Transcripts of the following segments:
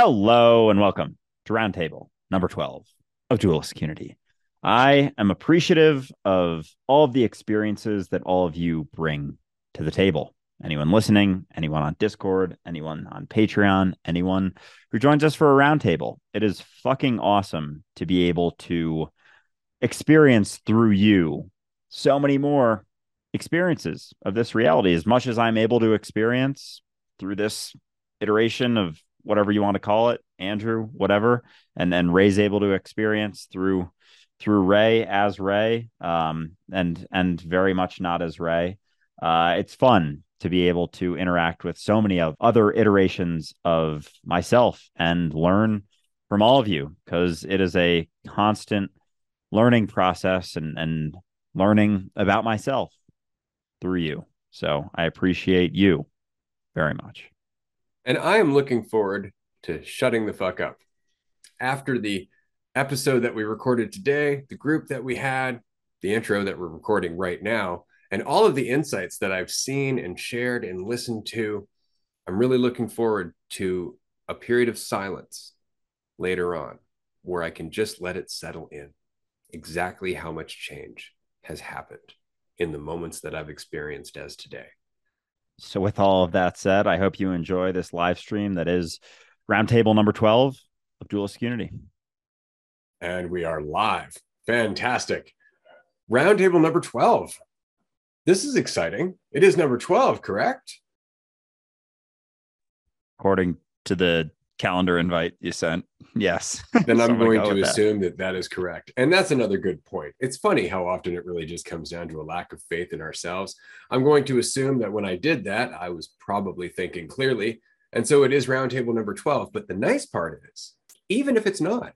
Hello and welcome to Roundtable number 12 of Dualistic Unity. I am appreciative of all of the experiences that all of you bring to the table. Anyone listening, anyone on Discord, anyone on Patreon, anyone who joins us for a roundtable. It is fucking awesome to be able to experience through you so many more experiences of this reality as much as I'm able to experience through this iteration of whatever you want to call it, Andrew, whatever, and then Ray's able to experience through through Ray as Ray, um, and and very much not as Ray. Uh, it's fun to be able to interact with so many of other iterations of myself and learn from all of you because it is a constant learning process and and learning about myself through you. So I appreciate you very much. And I am looking forward to shutting the fuck up. After the episode that we recorded today, the group that we had, the intro that we're recording right now, and all of the insights that I've seen and shared and listened to, I'm really looking forward to a period of silence later on where I can just let it settle in exactly how much change has happened in the moments that I've experienced as today. So, with all of that said, I hope you enjoy this live stream that is roundtable number 12 of Dualistic Unity. And we are live. Fantastic. Roundtable number 12. This is exciting. It is number 12, correct? According to the calendar invite you sent. Yes. then I'm going to assume that. that that is correct. And that's another good point. It's funny how often it really just comes down to a lack of faith in ourselves. I'm going to assume that when I did that, I was probably thinking clearly. And so it is roundtable number 12. But the nice part is, even if it's not,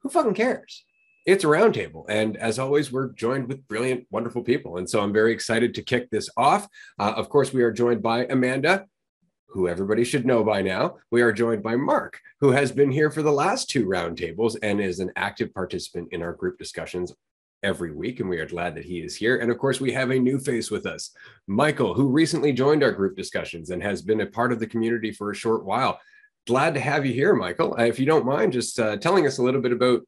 who fucking cares? It's a roundtable. And as always, we're joined with brilliant, wonderful people. And so I'm very excited to kick this off. Uh, of course, we are joined by Amanda, who everybody should know by now. We are joined by Mark, who has been here for the last two roundtables and is an active participant in our group discussions every week. And we are glad that he is here. And of course, we have a new face with us, Michael, who recently joined our group discussions and has been a part of the community for a short while. Glad to have you here, Michael. Uh, if you don't mind, just uh, telling us a little bit about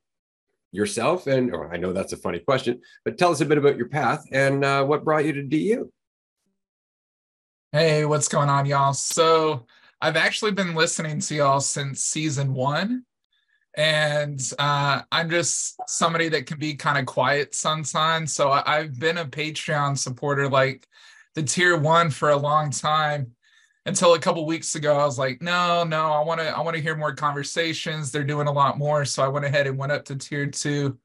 yourself and or I know that's a funny question, but tell us a bit about your path and uh, what brought you to DU. Hey, what's going on, y'all? So, I've actually been listening to y'all since season one. And uh, I'm just somebody that can be kind of quiet sometimes. So, I- I've been a Patreon supporter, like the tier one, for a long time. Until a couple weeks ago, I was like, no, no, I want to, I want to hear more conversations. They're doing a lot more, so I went ahead and went up to tier two.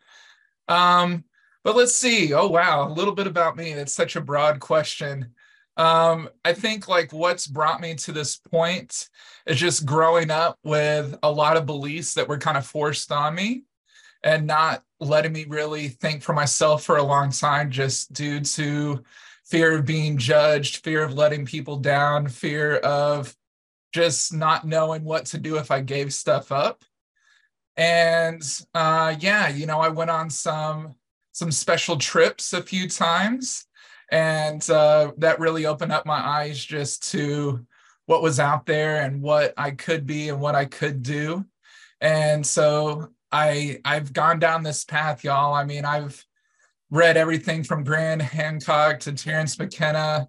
Um, but let's see. Oh wow, a little bit about me. It's such a broad question um, I think like what's brought me to this point is just growing up with a lot of beliefs that were kind of forced on me and not letting me really think for myself for a long time just due to fear of being judged, fear of letting people down, fear of just not knowing what to do if I gave stuff up. And uh yeah, you know, I went on some some special trips a few times and uh, that really opened up my eyes just to what was out there and what I could be and what I could do. And so I I've gone down this path, y'all. I mean, I've read everything from Graham Hancock to Terrence McKenna,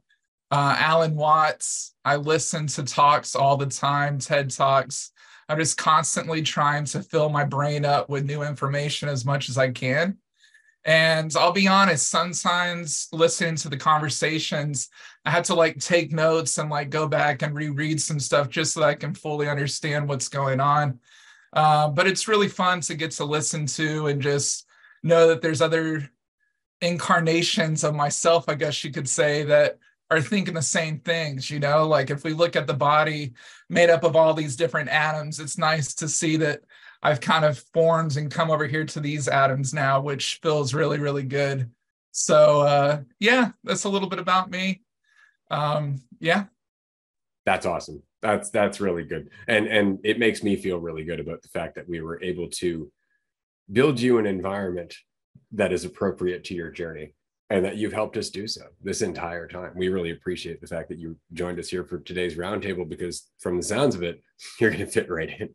uh, Alan Watts. I listen to talks all the time, TED Talks. I'm just constantly trying to fill my brain up with new information as much as I can. And I'll be honest, sun signs, listening to the conversations, I had to like take notes and like go back and reread some stuff just so that I can fully understand what's going on. Uh, but it's really fun to get to listen to and just know that there's other incarnations of myself, I guess you could say, that are thinking the same things. You know, like if we look at the body made up of all these different atoms, it's nice to see that I've kind of formed and come over here to these atoms now, which feels really, really good. So uh, yeah, that's a little bit about me. Um, yeah. That's awesome. That's that's really good. And and it makes me feel really good about the fact that we were able to build you an environment that is appropriate to your journey and that you've helped us do so this entire time. We really appreciate the fact that you joined us here for today's roundtable because from the sounds of it, you're going to fit right in.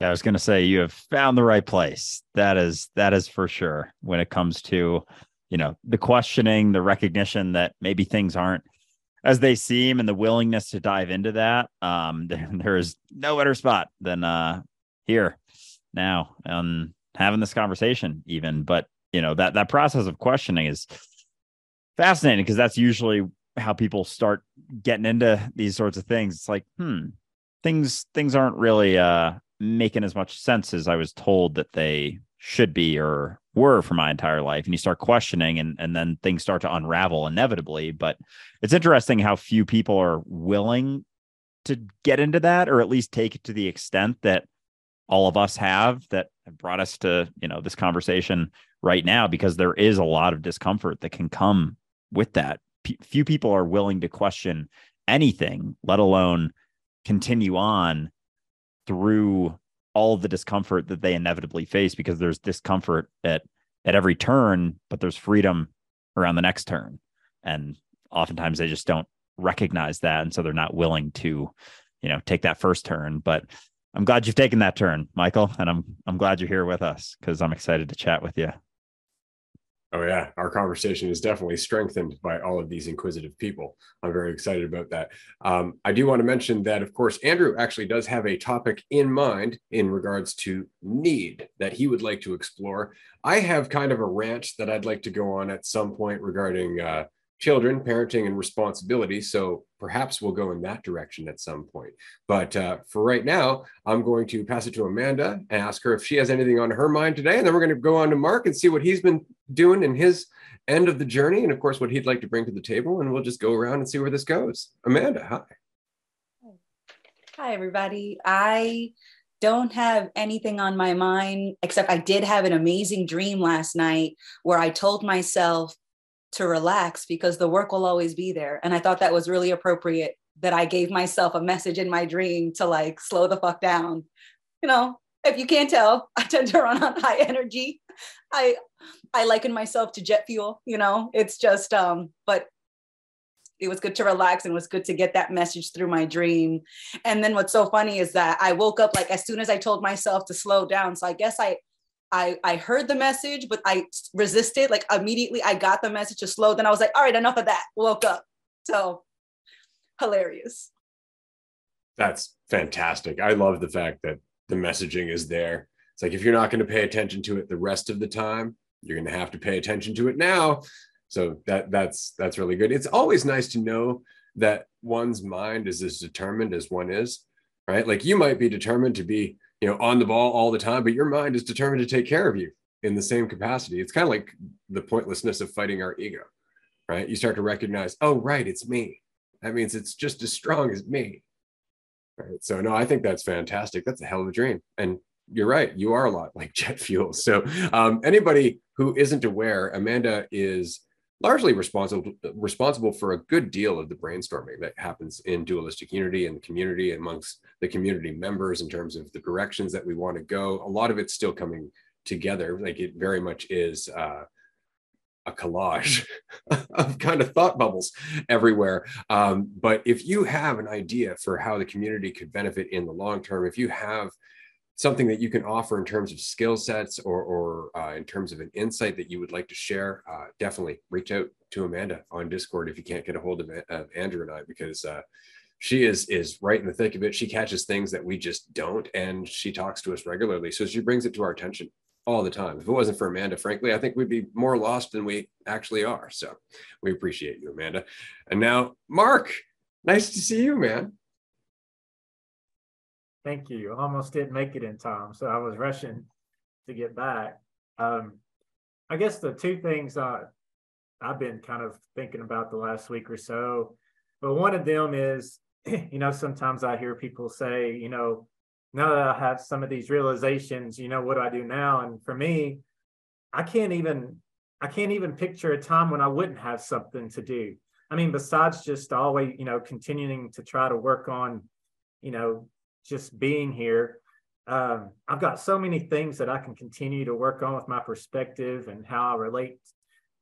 I was going to say you have found the right place. That is that is for sure when it comes to, you know, the questioning, the recognition that maybe things aren't as they seem and the willingness to dive into that. Um there, there is no better spot than uh here now and having this conversation even, but you know, that that process of questioning is fascinating because that's usually how people start getting into these sorts of things. It's like, hmm, things things aren't really uh making as much sense as I was told that they should be or were for my entire life. And you start questioning and, and then things start to unravel inevitably. But it's interesting how few people are willing to get into that or at least take it to the extent that all of us have that have brought us to, you know, this conversation right now, because there is a lot of discomfort that can come with that. P- few people are willing to question anything, let alone continue on through all the discomfort that they inevitably face because there's discomfort at at every turn but there's freedom around the next turn. And oftentimes they just don't recognize that and so they're not willing to you know take that first turn. But i'm glad you've taken that turn michael and i'm i'm glad you're here with us because i'm excited to chat with you Oh yeah, our conversation is definitely strengthened by all of these inquisitive people. I'm very excited about that. Um, I do want to mention that, of course, Andrew actually does have a topic in mind in regards to need that he would like to explore. I have kind of a rant that I'd like to go on at some point regarding uh, children, parenting, and responsibility. So perhaps we'll go in that direction at some point. But uh, for right now, I'm going to pass it to Amanda and ask her if she has anything on her mind today. And then we're going to go on to Mark and see what he's been doing in his end of the journey. And of course, what he'd like to bring to the table. And we'll just go around and see where this goes. Amanda, hi. Hi, everybody. I don't have anything on my mind except I did have an amazing dream last night where I told myself to relax because the work will always be there. And I thought that was really appropriate that I gave myself a message in my dream to like slow the fuck down. You know, if you can't tell, I tend to run on high energy. I I liken myself to jet fuel, you know. It's just um but it was good to relax and it was good to get that message through my dream. And then what's so funny is that I woke up like as soon as I told myself to slow down. So I guess I I, I heard the message, but I resisted. Like immediately I got the message to slow. Then I was like, all right, enough of that. Woke up. So hilarious. That's fantastic. I love the fact that the messaging is there. It's like if you're not going to pay attention to it the rest of the time, you're going to have to pay attention to it now. So that that's that's really good. It's always nice to know that one's mind is as determined as one is, right? Like you might be determined to be you know on the ball all the time but your mind is determined to take care of you in the same capacity. It's kind of like the pointlessness of fighting our ego right? You start to recognize oh right it's me. That means it's just as strong as me. Right? So no i think that's fantastic. That's a hell of a dream. And you're right you are a lot like jet fuel. So um, anybody who isn't aware amanda is largely responsible responsible for a good deal of the brainstorming that happens in dualistic unity and the community amongst the community members in terms of the directions that we want to go. A lot of it's still coming together like it very much is uh, a collage of kind of thought bubbles everywhere. Um, but if you have an idea for how the community could benefit in the long term if you have something that you can offer in terms of skill sets or, or uh, in terms of an insight that you would like to share, uh, definitely reach out to Amanda on Discord if you can't get a hold of, of Andrew and I, because uh, she is is right in the thick of it. She catches things that we just don't, and she talks to us regularly. So she brings it to our attention all the time. If it wasn't for Amanda, frankly, I think we'd be more lost than we actually are. So we appreciate you, Amanda. And now, Mark, nice to see you, man. Thank you. Almost didn't make it in time, so I was rushing to get back. Um, I guess the two things uh, I've been kind of thinking about the last week or so, but one of them is, you know, sometimes I hear people say, you know, now that I have some of these realizations, you know, what do I do now? And for me, I can't even I can't even picture a time when I wouldn't have something to do. I mean, besides just always, you know, continuing to try to work on, you know, just being here. Um, I've got so many things that I can continue to work on with my perspective and how I relate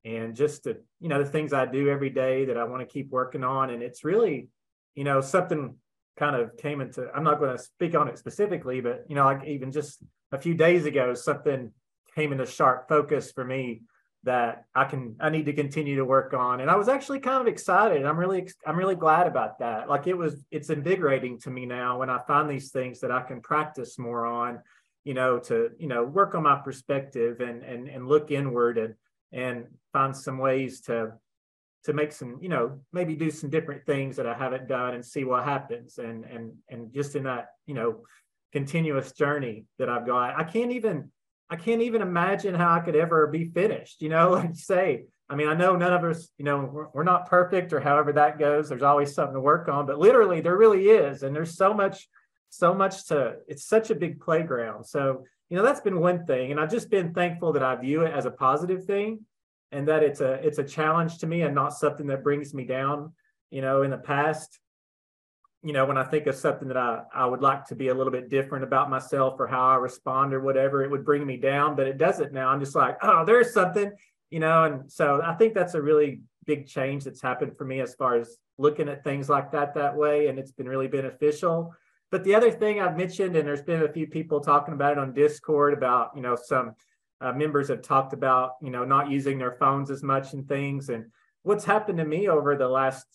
and just the, you know, the things I do every day that I want to keep working on. And it's really, you know, something kind of came into i'm not going to speak on it specifically but you know like even just a few days ago something came into sharp focus for me that i can i need to continue to work on and i was actually kind of excited i'm really i'm really glad about that like it was it's invigorating to me now when i find these things that i can practice more on you know to you know work on my perspective and and and look inward and and find some ways to to make some, you know, maybe do some different things that I haven't done and see what happens. And and and just in that, you know, continuous journey that I've got, I can't even I can't even imagine how I could ever be finished. You know, like you say, I mean, I know none of us, you know, we're, we're not perfect or however that goes. There's always something to work on, but literally there really is, and there's so much, so much to. It's such a big playground. So you know, that's been one thing, and I've just been thankful that I view it as a positive thing and that it's a it's a challenge to me and not something that brings me down you know in the past you know when i think of something that i i would like to be a little bit different about myself or how i respond or whatever it would bring me down but it doesn't now. I'm just like oh there's something you know? And so i think that's a really big change that's happened for me as far as looking at things like that that way and it's been really beneficial. But the other thing i've mentioned and there's been a few people talking about it on discord about you know some uh, members have talked about, you know, not using their phones as much and things. And what's happened to me over the last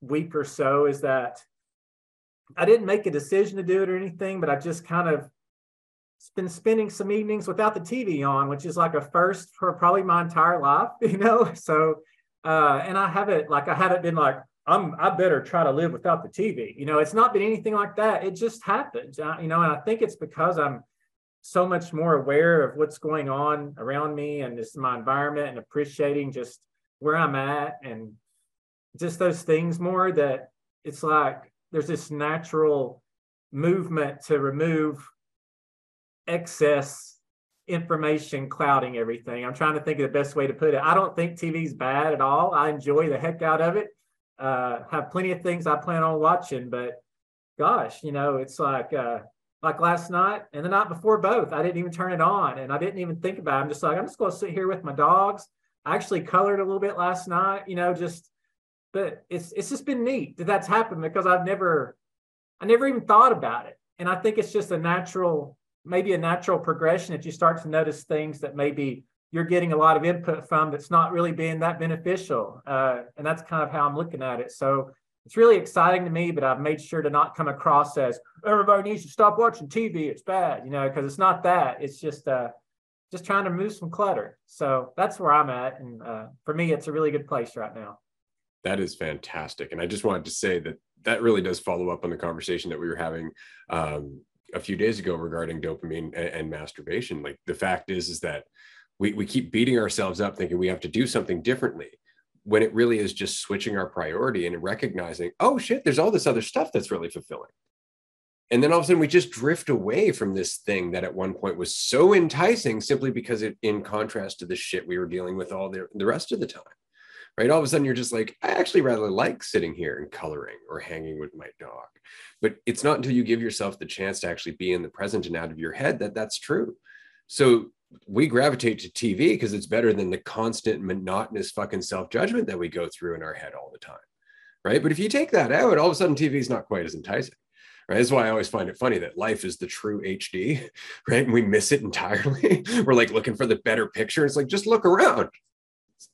week or so is that I didn't make a decision to do it or anything, but I just kind of been spending some evenings without the TV on, which is like a first for probably my entire life, you know. So, uh, and I haven't like I haven't been like I'm I better try to live without the TV, you know. It's not been anything like that. It just happens, uh, you know. And I think it's because I'm so much more aware of what's going on around me and just my environment and appreciating just where I'm at and just those things more that it's like there's this natural movement to remove excess information clouding everything. I'm trying to think of the best way to put it. I don't think TV's bad at all. I enjoy the heck out of it. Uh, have plenty of things I plan on watching, but gosh, you know, it's like uh, like last night and the night before both. I didn't even turn it on and I didn't even think about it. I'm just like, I'm just going to sit here with my dogs. I actually colored a little bit last night, you know, just, but it's, it's just been neat that that's happened because I've never, I never even thought about it. And I think it's just a natural, maybe a natural progression that you start to notice things that maybe you're getting a lot of input from that's not really being that beneficial. Uh, and that's kind of how I'm looking at it. So it's really exciting to me, but I've made sure to not come across as everybody needs to stop watching TV. It's bad, you know, because it's not that. It's just uh, just trying to move some clutter. So that's where I'm at, and uh, for me, it's a really good place right now. That is fantastic, and I just wanted to say that that really does follow up on the conversation that we were having um, a few days ago regarding dopamine and, and masturbation. Like the fact is, is that we we keep beating ourselves up, thinking we have to do something differently when it really is just switching our priority and recognizing, oh shit, there's all this other stuff that's really fulfilling. And then all of a sudden we just drift away from this thing that at one point was so enticing simply because it, in contrast to the shit we were dealing with all the, the rest of the time. Right. All of a sudden you're just like, I actually rather like sitting here and coloring or hanging with my dog. But it's not until you give yourself the chance to actually be in the present and out of your head that that's true. So we gravitate to TV because it's better than the constant monotonous fucking self judgment that we go through in our head all the time. Right. But if you take that out, all of a sudden TV is not quite as enticing. Right. That's why I always find it funny that life is the true HD. Right. And we miss it entirely. We're like looking for the better picture. It's like, just look around.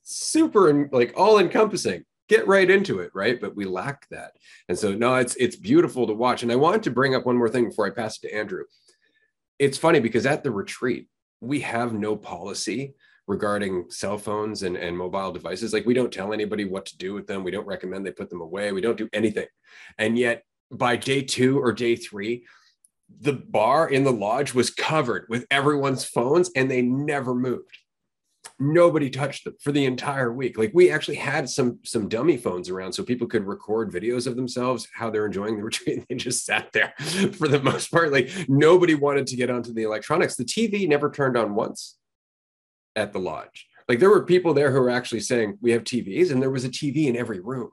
Super like all encompassing. Get right into it. Right. But we lack that. And so, no, it's, it's beautiful to watch. And I wanted to bring up one more thing before I pass it to Andrew. It's funny because at the retreat, we have no policy regarding cell phones and, and mobile devices. Like we don't tell anybody what to do with them. We don't recommend they put them away. We don't do anything. And yet by day two or day three, the bar in the lodge was covered with everyone's phones and they never moved nobody touched them for the entire week. Like we actually had some some dummy phones around so people could record videos of themselves how they're enjoying the retreat. They just sat there for the most part. Like nobody wanted to get onto the electronics. The tv never turned on once at the lodge. Like there were people there who were actually saying we have tvs and there was a tv in every room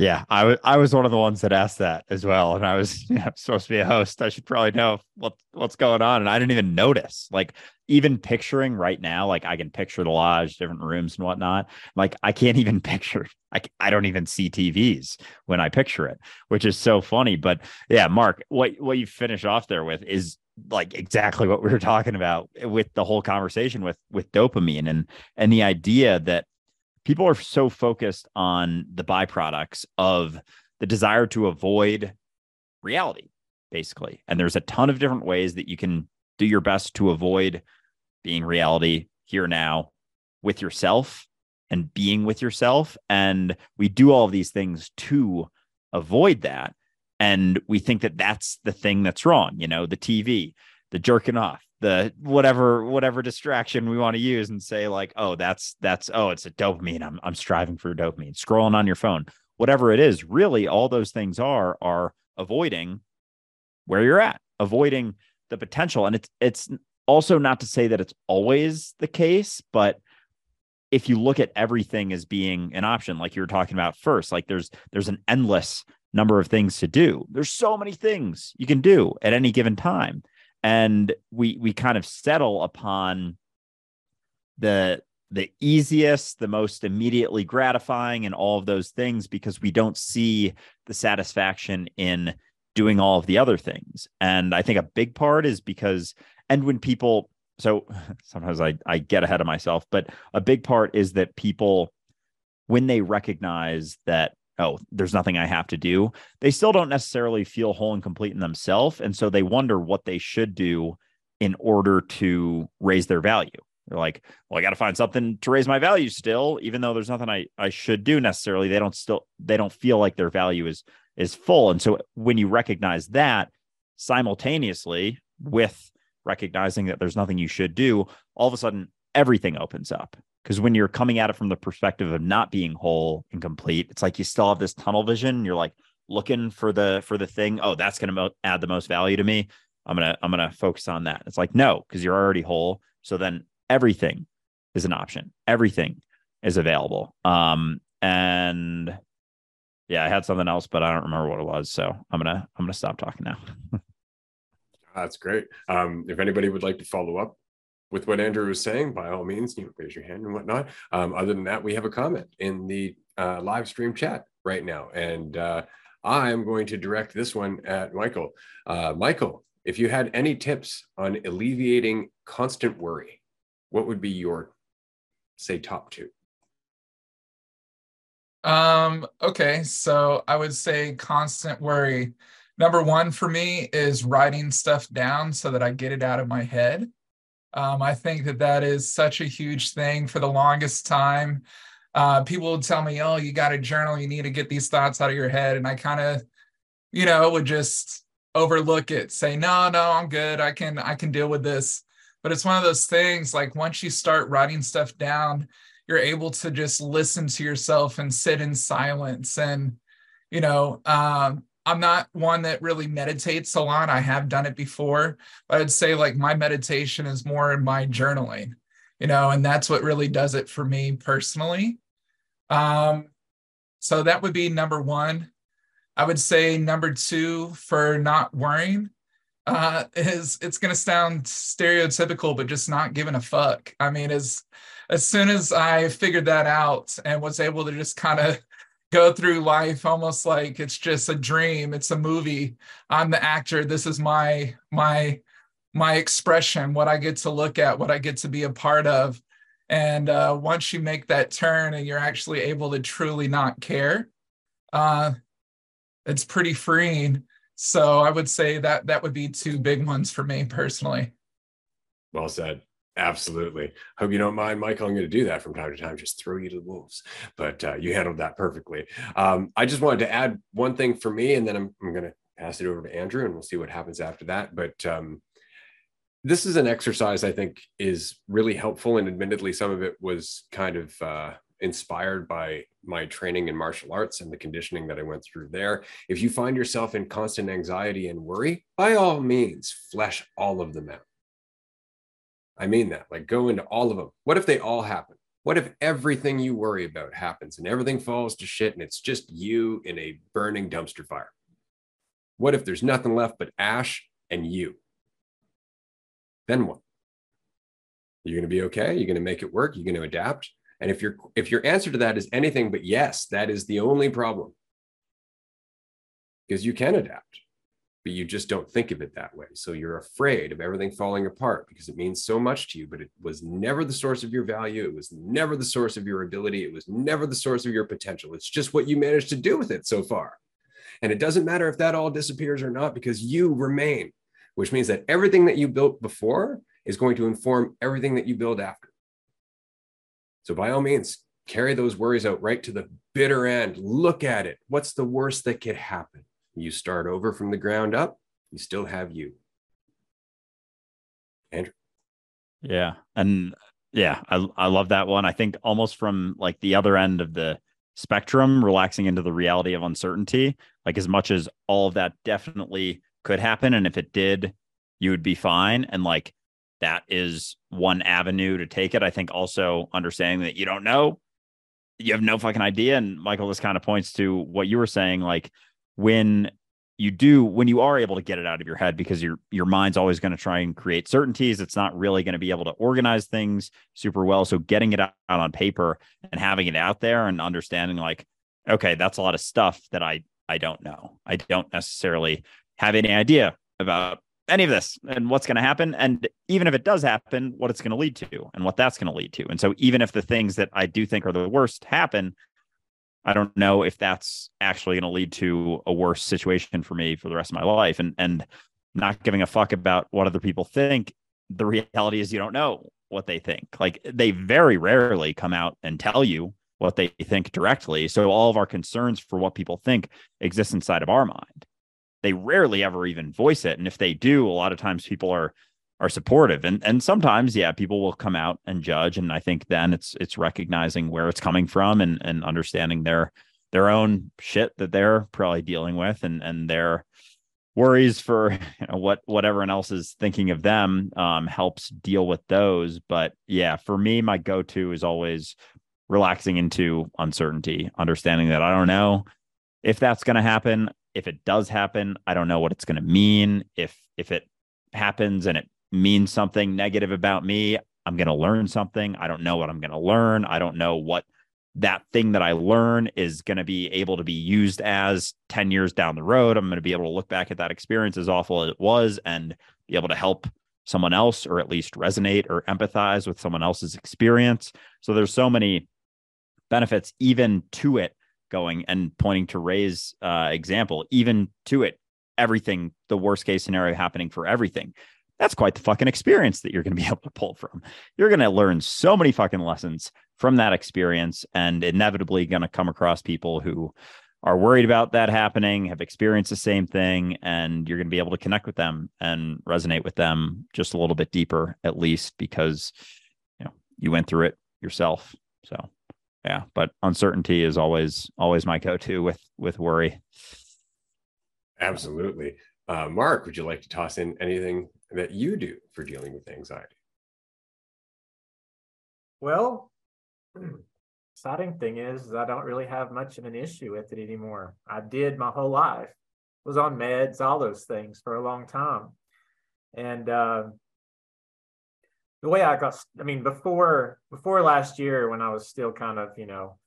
Yeah, I was I was one of the ones that asked that as well, and I was supposed to be a host. I should probably know what what's going on, and I didn't even notice. Like even picturing right now, like I can picture the lodge, different rooms and whatnot. Like I can't even picture. I I don't even see TVs when I picture it, which is so funny. But yeah, Mark, what what you finish off there with is like exactly what we were talking about with the whole conversation with with dopamine and and the idea that people are so focused on the byproducts of the desire to avoid reality, basically. And there's a ton of different ways that you can do your best to avoid being reality here now with yourself and being with yourself. And we do all of these things to avoid that. And we think that that's the thing that's wrong, you know, the TV, the jerking off, the whatever whatever distraction we want to use and say like oh that's that's oh it's a dopamine. I'm i'm striving for dopamine. Scrolling on your phone. Whatever it is really all those things are are avoiding where you're at avoiding the potential. And it's it's also not to say that it's always the case but if you look at everything as being an option like you were talking about first like there's there's an endless number of things to do. There's so many things you can do at any given time and we we kind of settle upon the the easiest the most immediately gratifying and all of those things because we don't see the satisfaction in doing all of the other things. And i think a big part is because and when people so sometimes i i get ahead of myself but a big part is that people when they recognize that oh, there's nothing I have to do, they still don't necessarily feel whole and complete in themselves. And so they wonder what they should do in order to raise their value. They're like, well, I got to find something to raise my value still, even though there's nothing I, I should do necessarily. They don't still, they don't feel like their value is, is full. And so when you recognize that simultaneously with recognizing that there's nothing you should do, all of a sudden everything opens up because when you're coming at it from the perspective of not being whole and complete it's like you still have this tunnel vision you're like looking for the for the thing oh that's going to add the most value to me. I'm to i'm to focus on that. It's like no because you're already whole. So then everything is an option. Everything is available. Um and yeah i had something else but i don't remember what it was. So i'm to i'm to stop talking now. That's great. Um if anybody would like to follow up with what Andrew was saying, by all means, you know, raise your hand and whatnot. Um, other than that, we have a comment in the uh, live stream chat right now, and uh, I am going to direct this one at Michael. Uh, Michael, if you had any tips on alleviating constant worry, what would be your say top two? Um, okay, so I would say constant worry. Number one for me is writing stuff down so that I get it out of my head. Um, I think that that is such a huge thing for the longest time. Uh, people would tell me, "Oh, you got a journal. You need to get these thoughts out of your head," and I kind of, you know, would just overlook it, say, "No, no, I'm good. I can, I can deal with this." But it's one of those things. Like once you start writing stuff down, you're able to just listen to yourself and sit in silence and you know um, I'm not one that really meditates a lot. I have done it before, but I'd say like my meditation is more in my journaling, you know, and that's what really does it for me personally. Um, so that would be number one. I would say number two for not worrying uh, is it's going to sound stereotypical, but just not giving a fuck. I mean, as as soon as I figured that out and was able to just kind of go through life almost like it's just a dream. It's a movie. I'm the actor. This is my my my expression what i get to look at what i get to be a part of. And uh, once you make that turn and you're actually able to truly not care uh, it's pretty freeing. So i would say that that would be two big ones for me personally. Well said Absolutely. Hope you don't mind, Michael. I'm going to do that from time to time, just throw you to the wolves. But uh, you handled that perfectly. Um, I just wanted to add one thing for me, and then I'm, I'm going to pass it over to Andrew, and we'll see what happens after that. But um, this is an exercise I think is really helpful, and admittedly, some of it was kind of uh, inspired by my training in martial arts and the conditioning that I went through there. If you find yourself in constant anxiety and worry, by all means, flesh all of them out I mean that. Like go into all of them. What if they all happen? What if everything you worry about happens and everything falls to shit and it's just you in a burning dumpster fire? What if there's nothing left but ash and you? Then what? You're going to be okay. You're going to make it work. You're going to adapt. And if your if your answer to that is anything but yes, that is the only problem. Because you can adapt, but you just don't think of it that way. So you're afraid of everything falling apart because it means so much to you, but it was never the source of your value. It was never the source of your ability. It was never the source of your potential. It's just what you managed to do with it so far. And it doesn't matter if that all disappears or not because you remain, which means that everything that you built before is going to inform everything that you build after. So, by all means, carry those worries out right to the bitter end. Look at it. What's the worst that could happen? You start over from the ground up, you still have you. Andrew. Yeah. And yeah, I, I love that one. I think almost from like the other end of the spectrum, relaxing into the reality of uncertainty, like as much as all of that definitely could happen. And if it did, you would be fine. And like that is one avenue to take it. I think also understanding that you don't know, you have no fucking idea. And Michael, this kind of points to what you were saying, like when you do when you are able to get it out of your head because your your mind's always going to try and create certainties. It's not really going to be able to organize things super well. So getting it out on paper and having it out there and understanding like okay that's a lot of stuff that i i don't know. I don't necessarily have any idea about any of this and what's going to happen. And even if it does happen what it's going to lead to and what that's going to lead to. And so even if the things that i do think are the worst happen i don't know if that's actually going to lead to a worse situation for me for the rest of my life and and not giving a fuck about what other people think. The reality is you don't know what they think. Like they very rarely come out and tell you what they think directly so all of our concerns for what people think exist inside of our mind. They rarely ever even voice it and if they do a lot of times people are are supportive. And and sometimes yeah people will come out and judge. And i think then it's it's recognizing where it's coming from and and understanding their their own shit that they're probably dealing with and and their worries for you know, what what everyone else is thinking of them um, helps deal with those. But yeah for me my go-to is always relaxing into uncertainty understanding that i don't know if that's going to happen. If it does happen, I don't know what it's going to mean. If if it happens and it means something negative about me, I'm going to learn something. I don't know what I'm going to learn. I don't know what that thing that I learn is going to be able to be used as 10 years down the road. I'm going to be able to look back at that experience as awful as it was and be able to help someone else or at least resonate or empathize with someone else's experience. So there's so many benefits even to it going and pointing to Ray's uh, example, even to it, everything, the worst case scenario happening for everything. That's quite the fucking experience that you're going to be able to pull from. You're going to learn so many fucking lessons from that experience and inevitably going to come across people who are worried about that happening, have experienced the same thing, and you're going to be able to connect with them and resonate with them just a little bit deeper, at least because you know you went through it yourself. So yeah but uncertainty is always always my go-to with with worry absolutely uh, mark would you like to toss in anything that you do for dealing with anxiety? Well exciting thing is, is i don't really have much of an issue with it anymore. I did my whole life. Was on meds all those things for a long time. And uh, the way I got, I mean, before before last year, when I was still kind of, you know,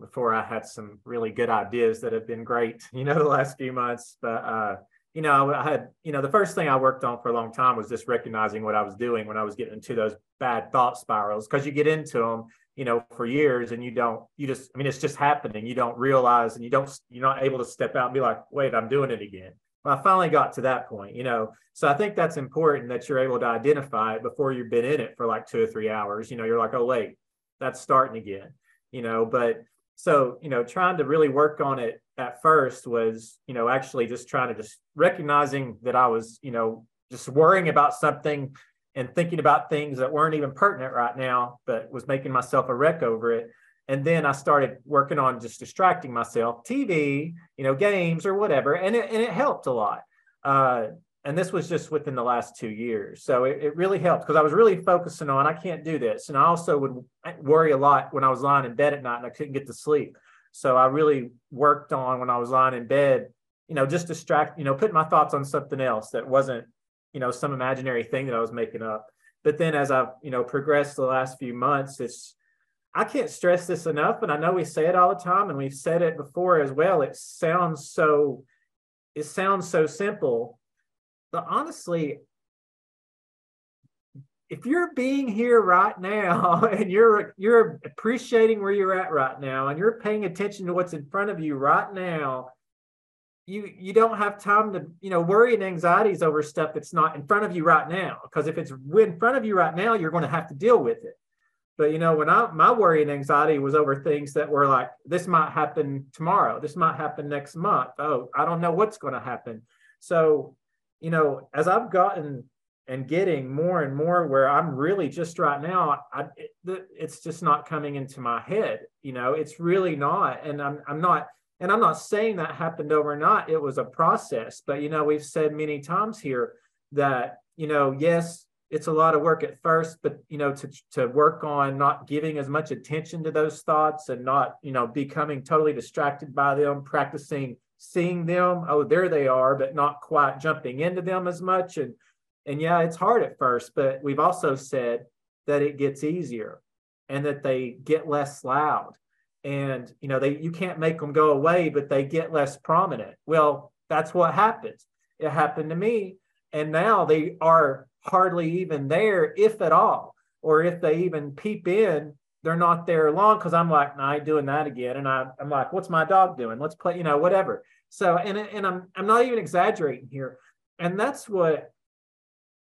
before I had some really good ideas that have been great, you know, the last few months. But uh, you know, I had, you know, the first thing I worked on for a long time was just recognizing what I was doing when I was getting into those bad thought spirals, because you get into them, you know, for years and you don't, you just, I mean, it's just happening. You don't realize, and you don't, you're not able to step out and be like, wait, I'm doing it again. Well, I finally got to that point, you know. So I think that's important that you're able to identify it before you've been in it for like two or three hours. You know, you're like, oh wait, that's starting again. You know, but so you know, trying to really work on it at first was, you know, actually just trying to just recognizing that I was, you know, just worrying about something and thinking about things that weren't even pertinent right now, but was making myself a wreck over it and then I started working on just distracting myself, TV, you know, games or whatever, and it, and it helped a lot. Uh, and this was just within the last two years. So it, it really helped because I was really focusing on I can't do this. And I also would worry a lot when I was lying in bed at night and I couldn't get to sleep. So I really worked on when I was lying in bed, you know, just distract, you know, putting my thoughts on something else that wasn't, you know, some imaginary thing that I was making up. But then as I've, you know, progressed the last few months, it's I can't stress this enough. And I know we say it all the time and we've said it before as well. It sounds so it sounds so simple but honestly, if you're being here right now and you're you're appreciating where you're at right now and you're paying attention to what's in front of you right now you you don't have time to you know worry and anxieties over stuff that's not in front of you right now. Because if it's in front of you right now you're going to have to deal with it. But you know when i my worry and anxiety was over things that were like this might happen tomorrow this might happen next month. Oh i don't know what's going to happen. So you know, as I've gotten and getting more and more where I'm really just right now, I, it, it's just not coming into my head. You know, it's really not. And I'm, I'm not, and I'm not saying that happened overnight. It was a process. But, you know, we've said many times here that, you know, yes, it's a lot of work at first, but, you know, to, to work on not giving as much attention to those thoughts and not, you know, becoming totally distracted by them, practicing seeing them. Oh there they are but not quite jumping into them as much. And and yeah it's hard at first but we've also said that it gets easier and that they get less loud. And you know they you can't make them go away but they get less prominent. Well that's what happens. It happened to me and now they are hardly even there if at all or if they even peep in they're not there long because I'm like, no, I ain't doing that again. And I, I'm like, what's my dog doing? Let's play, you know, whatever. So, and, and I'm, I'm not even exaggerating here. And that's what,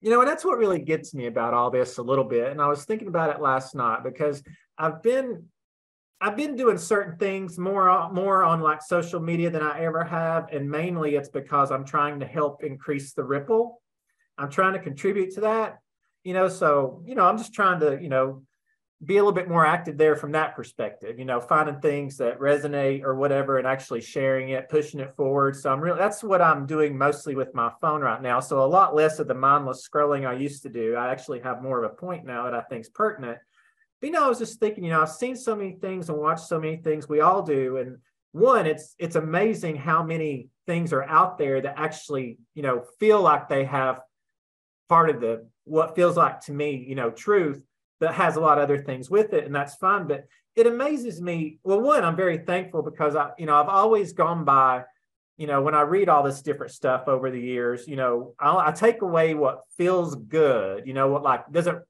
you know, and that's what really gets me about all this a little bit. And I was thinking about it last night because I've been, I've been doing certain things more, more on like social media than I ever have. And mainly it's because I'm trying to help increase the ripple. I'm trying to contribute to that, you know, so, you know, I'm just trying to, you know, be a little bit more active there from that perspective, you know, finding things that resonate or whatever and actually sharing it, pushing it forward. So I'm really, that's what I'm doing mostly with my phone right now. So a lot less of the mindless scrolling I used to do. I actually have more of a point now that I think is pertinent. But, you know, I was just thinking, you know, I've seen so many things and watched so many things we all do. And one, it's, it's amazing how many things are out there that actually, you know, feel like they have part of the, what feels like to me, you know, truth that has a lot of other things with it, and that's fine. But it amazes me. Well, one, I'm very thankful because I, you know, I've always gone by, you know, when I read all this different stuff over the years, you know, I'll, I take away what feels good, you know, what like doesn't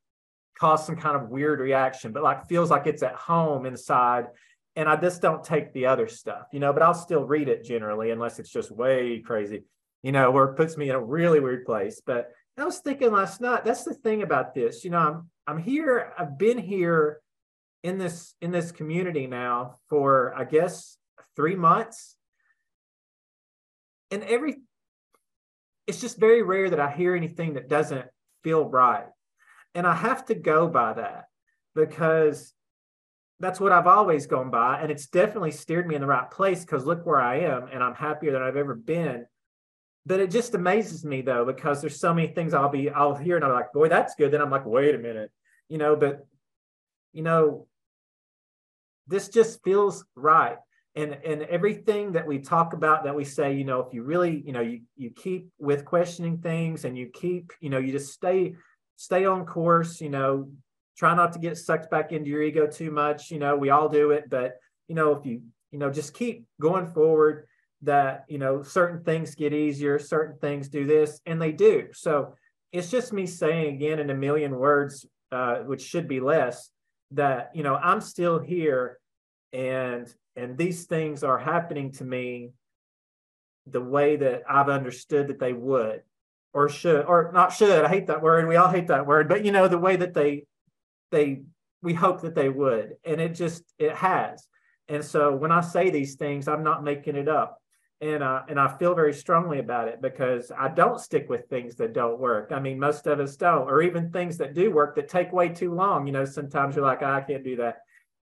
cause some kind of weird reaction, but like feels like it's at home inside. And I just don't take the other stuff, you know, but I'll still read it generally, unless it's just way crazy, you know, where it puts me in a really weird place. But I was thinking last night, that's the thing about this, you know, I'm I'm here, I've been here in this in this community now for I guess three months. And every it's just very rare that I hear anything that doesn't feel right. And I have to go by that because that's what I've always gone by. And it's definitely steered me in the right place because look where I am and I'm happier than I've ever been but it just amazes me though because there's so many things I'll be I'll hear and I'm like, boy, that's good. Then I'm like, wait a minute, you know. But you know, this just feels right. And and everything that we talk about that we say, you know, if you really, you know, you you keep with questioning things and you keep, you know, you just stay stay on course. You know, try not to get sucked back into your ego too much. You know, we all do it, but you know, if you you know just keep going forward that you know certain things get easier certain things do this and they do. So it's just me saying again in a million words uh, which should be less that you know i'm still here and and these things are happening to me the way that i've understood that they would or should or not should. I hate that word. We all hate that word. But you know the way that they they we hope that they would. And it just it has. And so when i say these things i'm not making it up and uh, and I feel very strongly about it because I don't stick with things that don't work. I mean, most of us don't, or even things that do work that take way too long. You know, sometimes you're like, oh, I can't do that,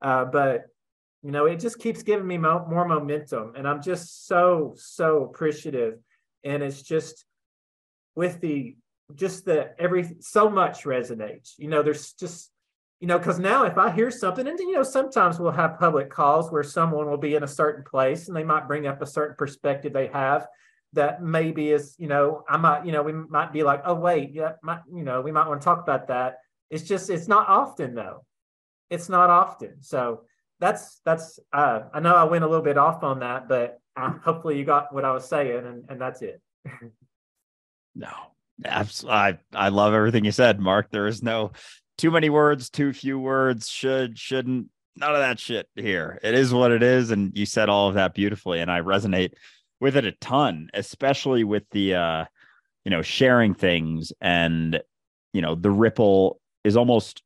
uh, but you know, it just keeps giving me mo- more momentum, and I'm just so so appreciative. And it's just, with the just the every so much resonates. You know, there's just you know, because now if I hear something, and you know, sometimes we'll have public calls where someone will be in a certain place and they might bring up a certain perspective they have that maybe is, you know, I might, you know, we might be like, oh wait, yeah, might, you know, we might want to talk about that. It's just, it's not often though. It's not often. So that's that's. Uh, I know I went a little bit off on that, but uh, hopefully you got what I was saying, and and that's it. no, I I love everything you said, Mark. There is no too many words, too few words, should, shouldn't, none of that shit here. It is what it is. And you said all of that beautifully. And I resonate with it a ton, especially with the, uh, you know, sharing things and, you know, the ripple is almost,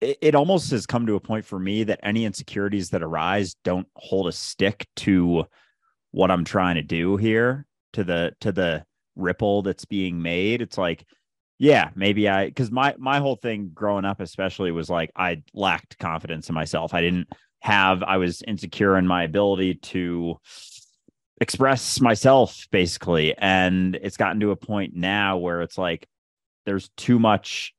it, it almost has come to a point for me that any insecurities that arise don't hold a stick to what I'm trying to do here, to the, to the ripple that's being made. It's like, yeah maybe i because my my whole thing growing up especially was like i lacked confidence in myself. I didn't have i was insecure in my ability to express myself basically and it's gotten to a point now where it's like there's too much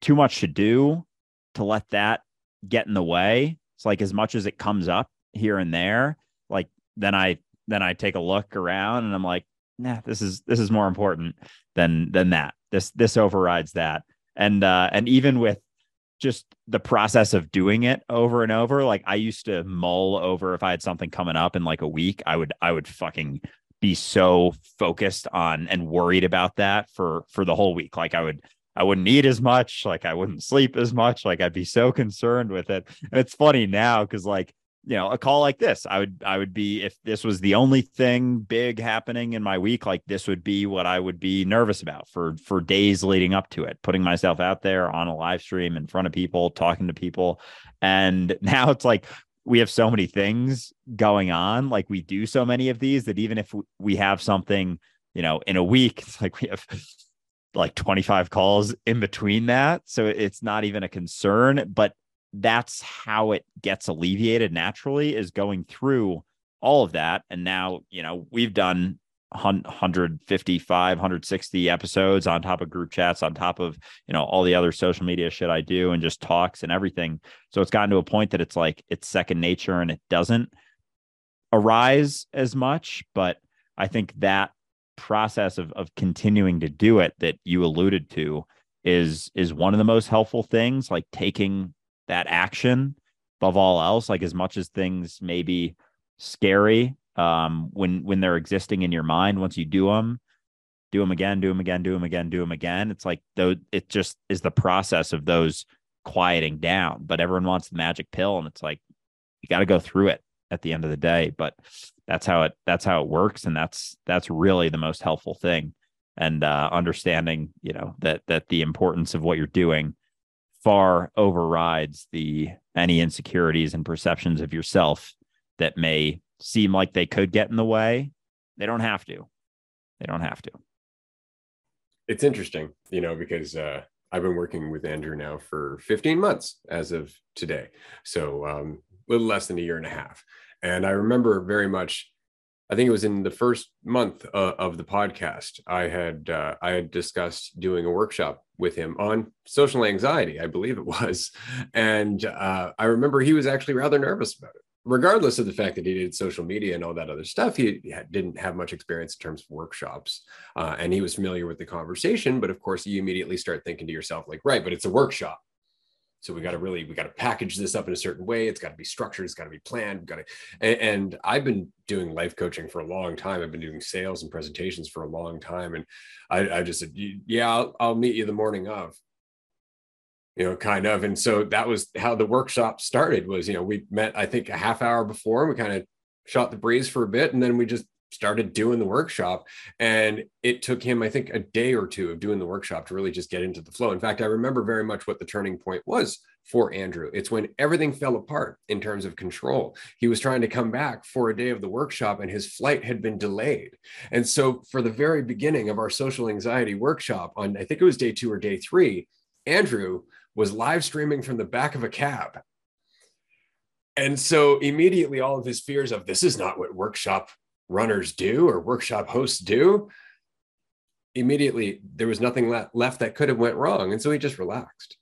too much to do to let that get in the way. It's like as much as it comes up here and there like then i then i take a look around and i'm like nah this is this is more important than than that this this overrides that. And uh, and even with just the process of doing it over and over, like I used to mull over if I had something coming up in like a week, I would I would fucking be so focused on and worried about that for for the whole week. Like I would I wouldn't eat as much, like I wouldn't sleep as much, like I'd be so concerned with it. And it's funny now because like you know a call like this i would i would be if this was the only thing big happening in my week like this would be what i would be nervous about for for days leading up to it putting myself out there on a live stream in front of people talking to people. And now it's like we have so many things going on like we do so many of these that even if we have something you know in a week it's like we have like 25 calls in between that. So it's not even a concern but that's how it gets alleviated naturally is going through all of that. And now you know we've done 155 160 episodes on top of group chats on top of you know all the other social media shit i do and just talks and everything. So it's gotten to a point that it's like it's second nature and it doesn't arise as much. But i think that process of of continuing to do it that you alluded to is is one of the most helpful things like taking that action above all else like as much as things may be scary um when when they're existing in your mind once you do them do them again do them again do them again do them again it's like though it just is the process of those quieting down. But everyone wants the magic pill and it's like you got to go through it at the end of the day. But that's how it that's how it works and that's that's really the most helpful thing. And uh understanding you know that that the importance of what you're doing far overrides the any insecurities and perceptions of yourself that may seem like they could get in the way. They don't have to. They don't have to. It's interesting, you know, because uh, I've been working with Andrew now for 15 months as of today. So um, a little less than a year and a half. And I remember very much I think it was in the first month uh, of the podcast. I had uh, I had discussed doing a workshop with him on social anxiety, I believe it was, and uh, I remember he was actually rather nervous about it. Regardless of the fact that he did social media and all that other stuff, he didn't have much experience in terms of workshops, uh, and he was familiar with the conversation. But of course, you immediately start thinking to yourself, like, right, but it's a workshop so we got to really we got to package this up in a certain way. It's got to be structured. It's got to be planned. Got to. And, and, I've been doing life coaching for a long time. I've been doing sales and presentations for a long time. And I, I just said, yeah, I'll, I'll meet you the morning of. You know, kind of. And so that was how the workshop started. Was you know we met I think a half hour before. And we kind of shot the breeze for a bit, and then we just started doing the workshop and it took him i think a day or two of doing the workshop to really just get into the flow. In fact i remember very much what the turning point was for andrew. It's when everything fell apart in terms of control. He was trying to come back for a day of the workshop and his flight had been delayed. And so for the very beginning of our social anxiety workshop on i think it was day two or day three andrew was live streaming from the back of a cab. And so immediately all of his fears of this is not what workshop runners do or workshop hosts do immediately there was nothing left that could have went wrong. And so he just relaxed.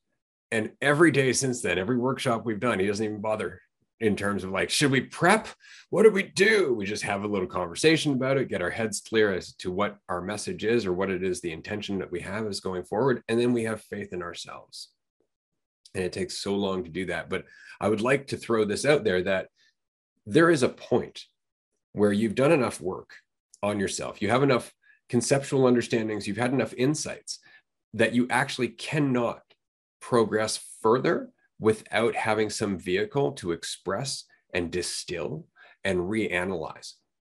And every day since then every workshop we've done he doesn't even bother in terms of like should we prep? What do we do? We just have a little conversation about it get our heads clear as to what our message is or what it is the intention that we have is going forward. And then we have faith in ourselves. And it takes so long to do that. But i would like to throw this out there that there is a point where you've done enough work on yourself you have enough conceptual understandings, you've had enough insights that you actually cannot progress further without having some vehicle to express and distill and reanalyze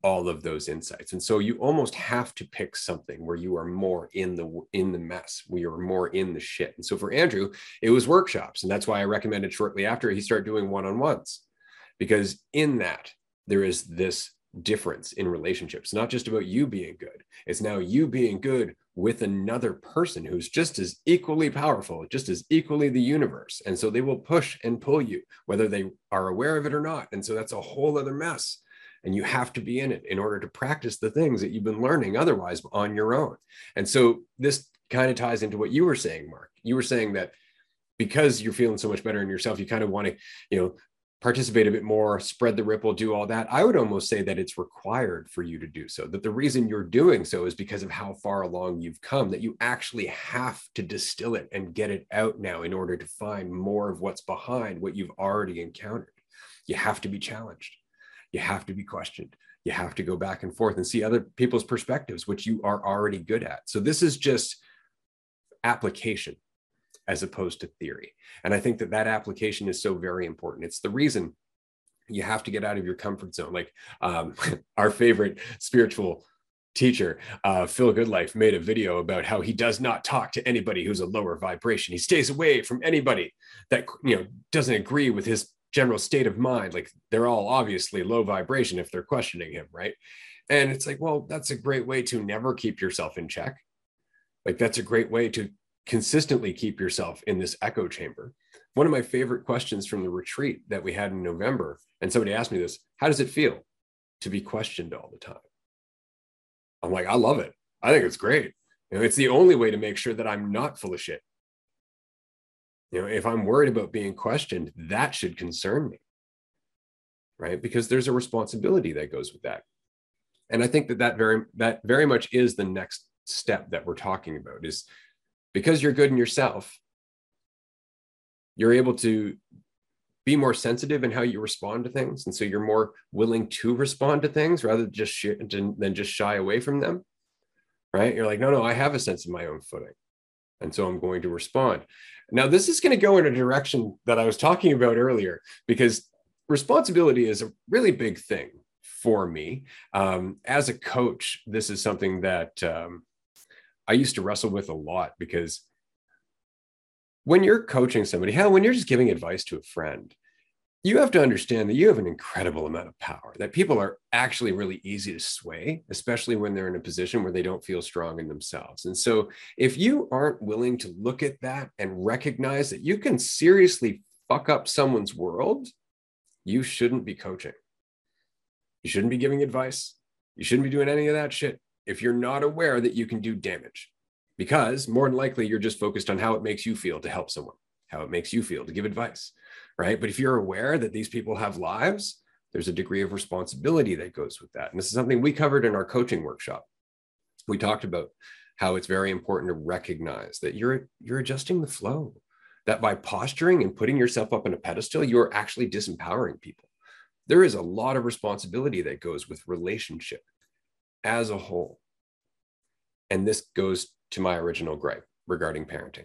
all of those insights. And so you almost have to pick something where you are more in the in the mess where you're more in the shit. And so for andrew it was workshops and that's why i recommended shortly after he started doing one-on-ones because in that there is this difference in relationships not just about you being good. It's now you being good with another person who's just as equally powerful just as equally the universe. And so they will push and pull you whether they are aware of it or not. And so that's a whole other mess. And you have to be in it in order to practice the things that you've been learning otherwise on your own. And so this kind of ties into what you were saying mark. You were saying that because you're feeling so much better in yourself you kind of want to you know participate a bit more, spread the ripple, do all that. I would almost say that it's required for you to do so. That the reason you're doing so is because of how far along you've come, that you actually have to distill it and get it out now in order to find more of what's behind what you've already encountered. You have to be challenged, you have to be questioned. You have to go back and forth and see other people's perspectives, which you are already good at. So, this is just application as opposed to theory. And I think that that application is so very important. It's the reason you have to get out of your comfort zone. Like um, our favorite spiritual teacher, uh, Phil Goodlife, made a video about how he does not talk to anybody who's a lower vibration. He stays away from anybody that you know doesn't agree with his general state of mind. Like they're all obviously low vibration if they're questioning him, right? And it's like, well, that's a great way to never keep yourself in check. Like that's a great way to consistently keep yourself in this echo chamber. One of my favorite questions from the retreat that we had in November, and somebody asked me this how does it feel to be questioned all the time? I'm like, I love it. I think it's great. You know, it's the only way to make sure that I'm not full of shit. You know, if I'm worried about being questioned, that should concern me. Right? Because there's a responsibility that goes with that. And I think that that very that very much is the next step that we're talking about is because you're good in yourself, you're able to be more sensitive in how you respond to things. And so you're more willing to respond to things rather than just, sh- than just shy away from them. Right. You're like, no, no, I have a sense of my own footing. And so I'm going to respond. Now, this is going to go in a direction that I was talking about earlier because responsibility is a really big thing for me. Um, as a coach, this is something that um, I used to wrestle with a lot because when you're coaching somebody, hell, when you're just giving advice to a friend, you have to understand that you have an incredible amount of power, that people are actually really easy to sway, especially when they're in a position where they don't feel strong in themselves. And so, if you aren't willing to look at that and recognize that you can seriously fuck up someone's world, you shouldn't be coaching. You shouldn't be giving advice. You shouldn't be doing any of that shit if you're not aware that you can do damage because more than likely you're just focused on how it makes you feel to help someone how it makes you feel to give advice right? But if you're aware that these people have lives there's a degree of responsibility that goes with that. And this is something we covered in our coaching workshop. We talked about how it's very important to recognize that you're you're adjusting the flow that by posturing and putting yourself up on a pedestal you're actually disempowering people. There is a lot of responsibility that goes with relationship as a whole. And this goes to my original gripe regarding parenting.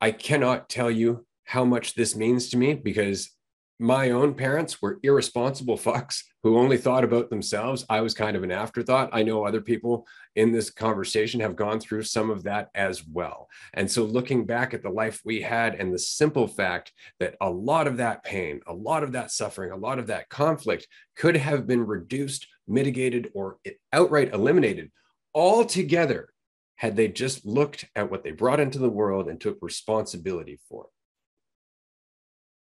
I cannot tell you how much this means to me because my own parents were irresponsible fucks who only thought about themselves. I was kind of an afterthought. I know other people in this conversation have gone through some of that as well. And so, looking back at the life we had and the simple fact that a lot of that pain, a lot of that suffering, a lot of that conflict could have been reduced, mitigated, or outright eliminated altogether had they just looked at what they brought into the world and took responsibility for it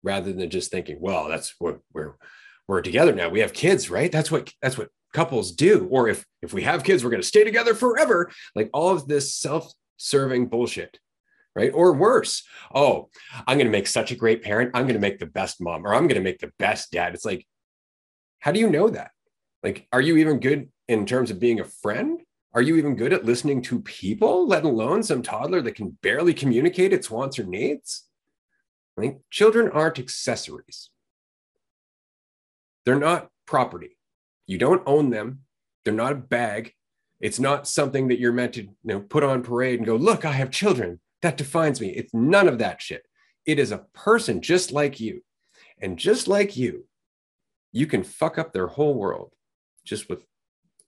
rather than just thinking, well, that's what we're we're together now. We have kids, right? That's what that's what couples do. Or if if we have kids we're going to stay together forever. Like all of this self-serving bullshit right? Or worse oh i'm going to make such a great parent. I'm going to make the best mom or i'm going to make the best dad. It's like how do you know that? Like are you even good in terms of being a friend? Are you even good at listening to people let alone some toddler that can barely communicate its wants or needs think children aren't accessories they're not property you don't own them. They're not a bag. It's not something that you're meant to you know, put on parade and go, look, I have children. That defines me. It's none of that shit. It is a person just like you. And just like you, you can fuck up their whole world just with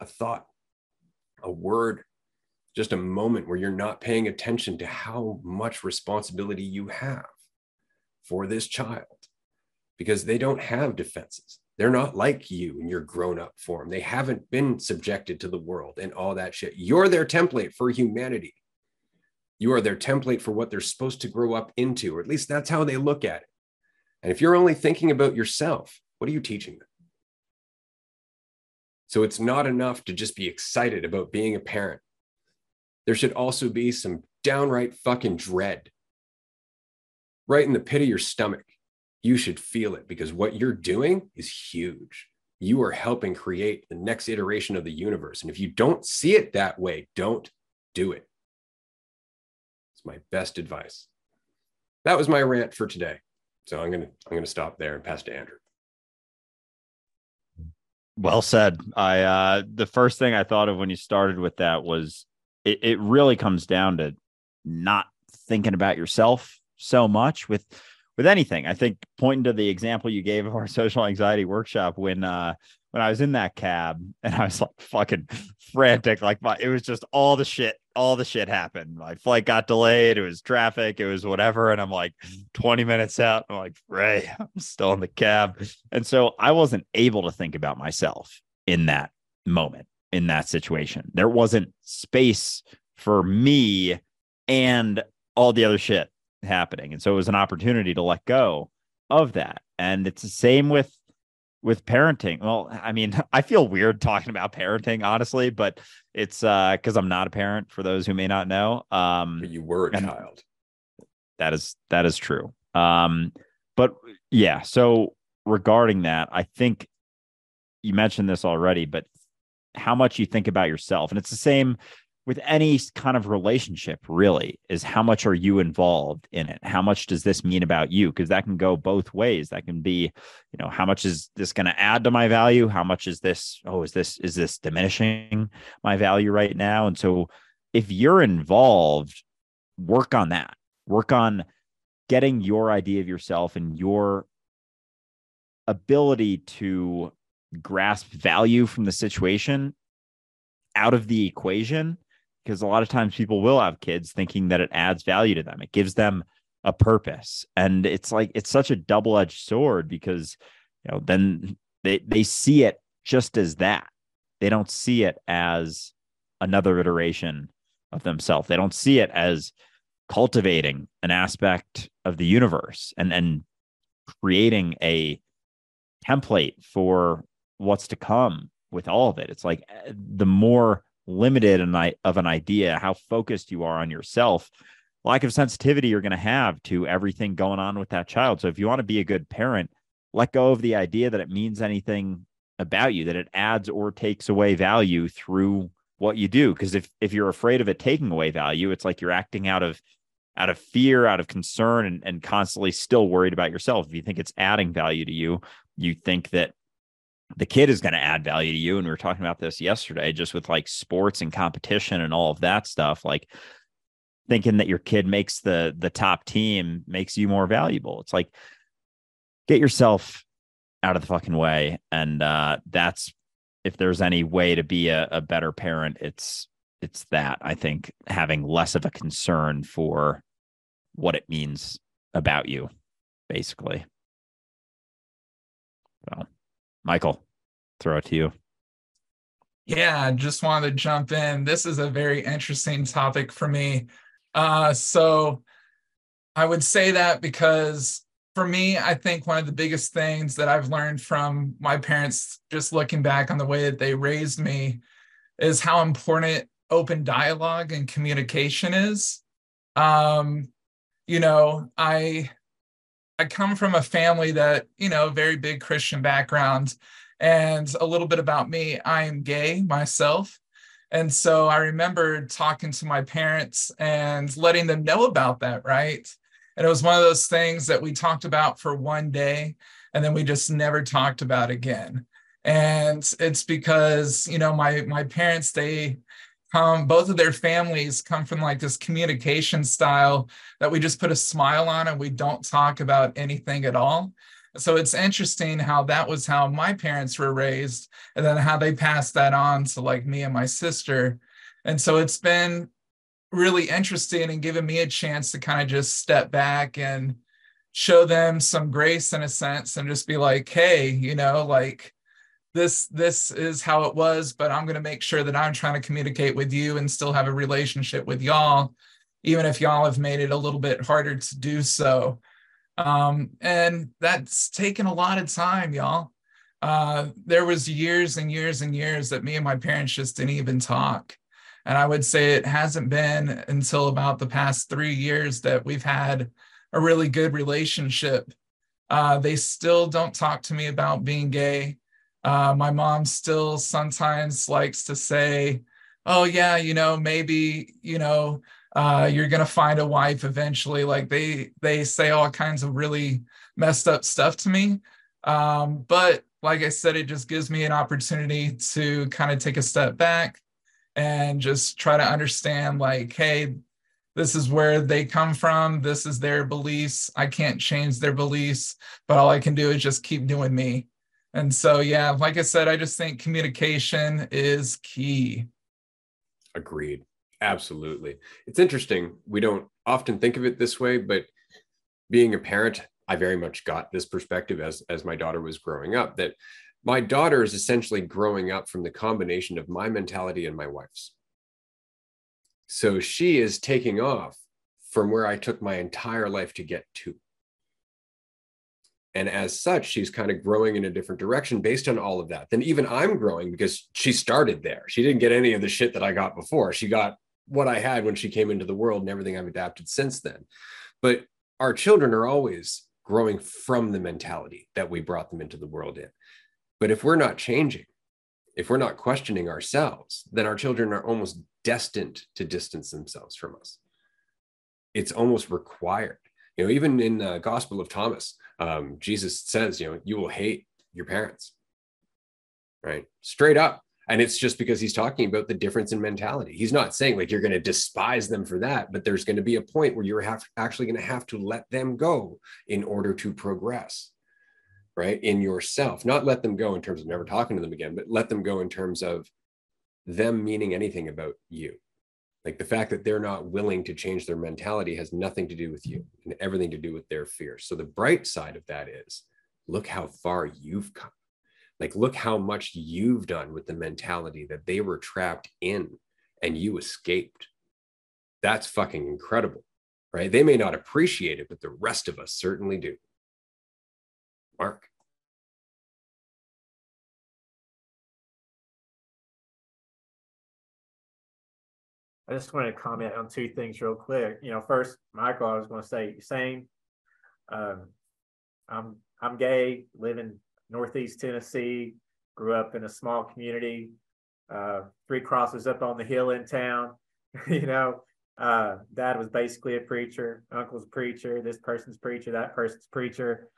a thought, a word, just a moment where you're not paying attention to how much responsibility you have for this child because they don't have defenses. They're not like you in your grown up form. They haven't been subjected to the world and all that shit. You're their template for humanity. You are their template for what they're supposed to grow up into, or at least that's how they look at it. And if you're only thinking about yourself, what are you teaching them? So it's not enough to just be excited about being a parent. There should also be some downright fucking dread right in the pit of your stomach you should feel it because what you're doing is huge. You are helping create the next iteration of the universe. And if you don't see it that way, don't do it. It's my best advice. That was my rant for today. So I'm gonna I'm gonna stop there and pass to Andrew. Well said. I uh the first thing I thought of when you started with that was it, it really comes down to not thinking about yourself so much with with anything. I think pointing to the example you gave of our social anxiety workshop when uh when I was in that cab and I was like fucking frantic, like my it was just all the shit, all the shit happened. My flight got delayed, it was traffic, it was whatever. And I'm like 20 minutes out, I'm like, Ray, I'm still in the cab. And so I wasn't able to think about myself in that moment, in that situation. There wasn't space for me and all the other shit happening. And so it was an opportunity to let go of that. And it's the same with with parenting. Well, I mean, I feel weird talking about parenting, honestly, but it's uh because I'm not a parent for those who may not know. Um but you were a child. That is that is true. Um, but yeah, so regarding that, I think you mentioned this already, but how much you think about yourself. And it's the same with any kind of relationship really is how much are you involved in it? How much does this mean about you? Because that can go both ways. That can be you know how much is this going to add to my value? How much is this oh is this is this diminishing my value right now? And so if you're involved work on that. Work on getting your idea of yourself and your ability to grasp value from the situation out of the equation because a lot of times people will have kids thinking that it adds value to them. It gives them a purpose. And it's like it's such a double-edged sword because you know then they they see it just as that. They don't see it as another iteration of themselves. They don't see it as cultivating an aspect of the universe and and creating a template for what's to come with all of it. It's like eh, the more limited and of an idea, how focused you are on yourself, lack of sensitivity you're going to have to everything going on with that child. So if you want to be a good parent, let go of the idea that it means anything about you, that it adds or takes away value through what you do. Because if if you're afraid of it taking away value, it's like you're acting out of out of fear, out of concern, and, and constantly still worried about yourself. If you think it's adding value to you, you think that the kid is going to add value to you. And we were talking about this yesterday, just with like sports and competition and all of that stuff. Like thinking that your kid makes the the top team makes you more valuable. It's like get yourself out of the fucking way. And uh, that's if there's any way to be a, a better parent, it's it's that I think having less of a concern for what it means about you, basically. So Michael, throw it to you. Yeah, just wanted to jump in. This is a very interesting topic for me. Uh, so I would say that because for me, I think one of the biggest things that I've learned from my parents, just looking back on the way that they raised me, is how important open dialogue and communication is. Um, you know, I I come from a family that, you know, very big Christian background. And a little bit about me, I am gay myself. And so I remember talking to my parents and letting them know about that, right? And it was one of those things that we talked about for one day and then we just never talked about again. And it's because, you know, my my parents they come both of their families come from like this communication style that we just put a smile on and we don't talk about anything at all. So it's interesting how that was how my parents were raised and then how they passed that on to like me and my sister. And so it's been really interesting and given me a chance to kind of just step back and show them some grace in a sense and just be like, hey, you know, like this this is how it was, but I'm going to make sure that I'm trying to communicate with you and still have a relationship with y'all, even if y'all have made it a little bit harder to do so. Um, and that's taken a lot of time, y'all. Uh, there was years and years and years that me and my parents just didn't even talk and I would say it hasn't been until about the past three years that we've had a really good relationship. Uh, they still don't talk to me about being gay. Uh, my mom still sometimes likes to say, oh, yeah, you know, maybe, you know, uh, you're going to find a wife eventually. Like they, they say all kinds of really messed up stuff to me. Um, but like I said, it just gives me an opportunity to kind of take a step back and just try to understand like hey this is where they come from this is their beliefs i can't change their beliefs but all i can do is just keep doing me and so yeah like i said i just think communication is key agreed absolutely it's interesting we don't often think of it this way but being a parent i very much got this perspective as as my daughter was growing up that my daughter is essentially growing up from the combination of my mentality and my wife's. So she is taking off from where I took my entire life to get to. And as such, she's kind of growing in a different direction based on all of that. Then even I'm growing because she started there. She didn't get any of the shit that I got before. She got what I had when she came into the world and everything I've adapted since then. But our children are always growing from the mentality that we brought them into the world in. But if we're not changing, if we're not questioning ourselves, then our children are almost destined to distance themselves from us. It's almost required. You know, even in the Gospel of Thomas, um, Jesus says, you know, you will hate your parents, right? Straight up. And it's just because he's talking about the difference in mentality. He's not saying like you're going to despise them for that, but there's going to be a point where you're have, actually going to have to let them go in order to progress right in yourself not let them go in terms of never talking to them again but let them go in terms of them meaning anything about you like the fact that they're not willing to change their mentality has nothing to do with you and everything to do with their fear. so the bright side of that is look how far you've come like look how much you've done with the mentality that they were trapped in and you escaped that's fucking incredible right they may not appreciate it but the rest of us certainly do Mark. I just want to comment on two things real quick. You know, first, Michael, I was going to say same. Um, I'm I'm gay, live in Northeast Tennessee, grew up in a small community, uh, three crosses up on the hill in town. you know, uh, dad was basically a preacher, uncle's a preacher, this person's preacher, that person's preacher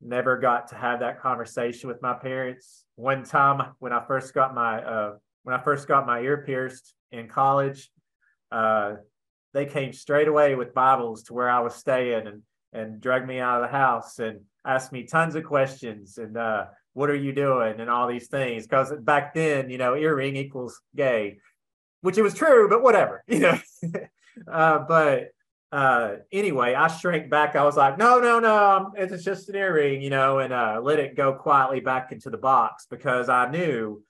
never got to have that conversation with my parents. One time when I first got my uh, when I first got my ear pierced in college, uh, they came straight away with Bibles to where I was staying and and dragged me out of the house and asked me tons of questions and uh, what are you doing and all these things because back then you know earring equals gay, which it was true, but whatever you know. uh, but uh, anyway, I shrank back. I was like, no, no, no, it's just an earring, you know, and uh, let it go quietly back into the box because I knew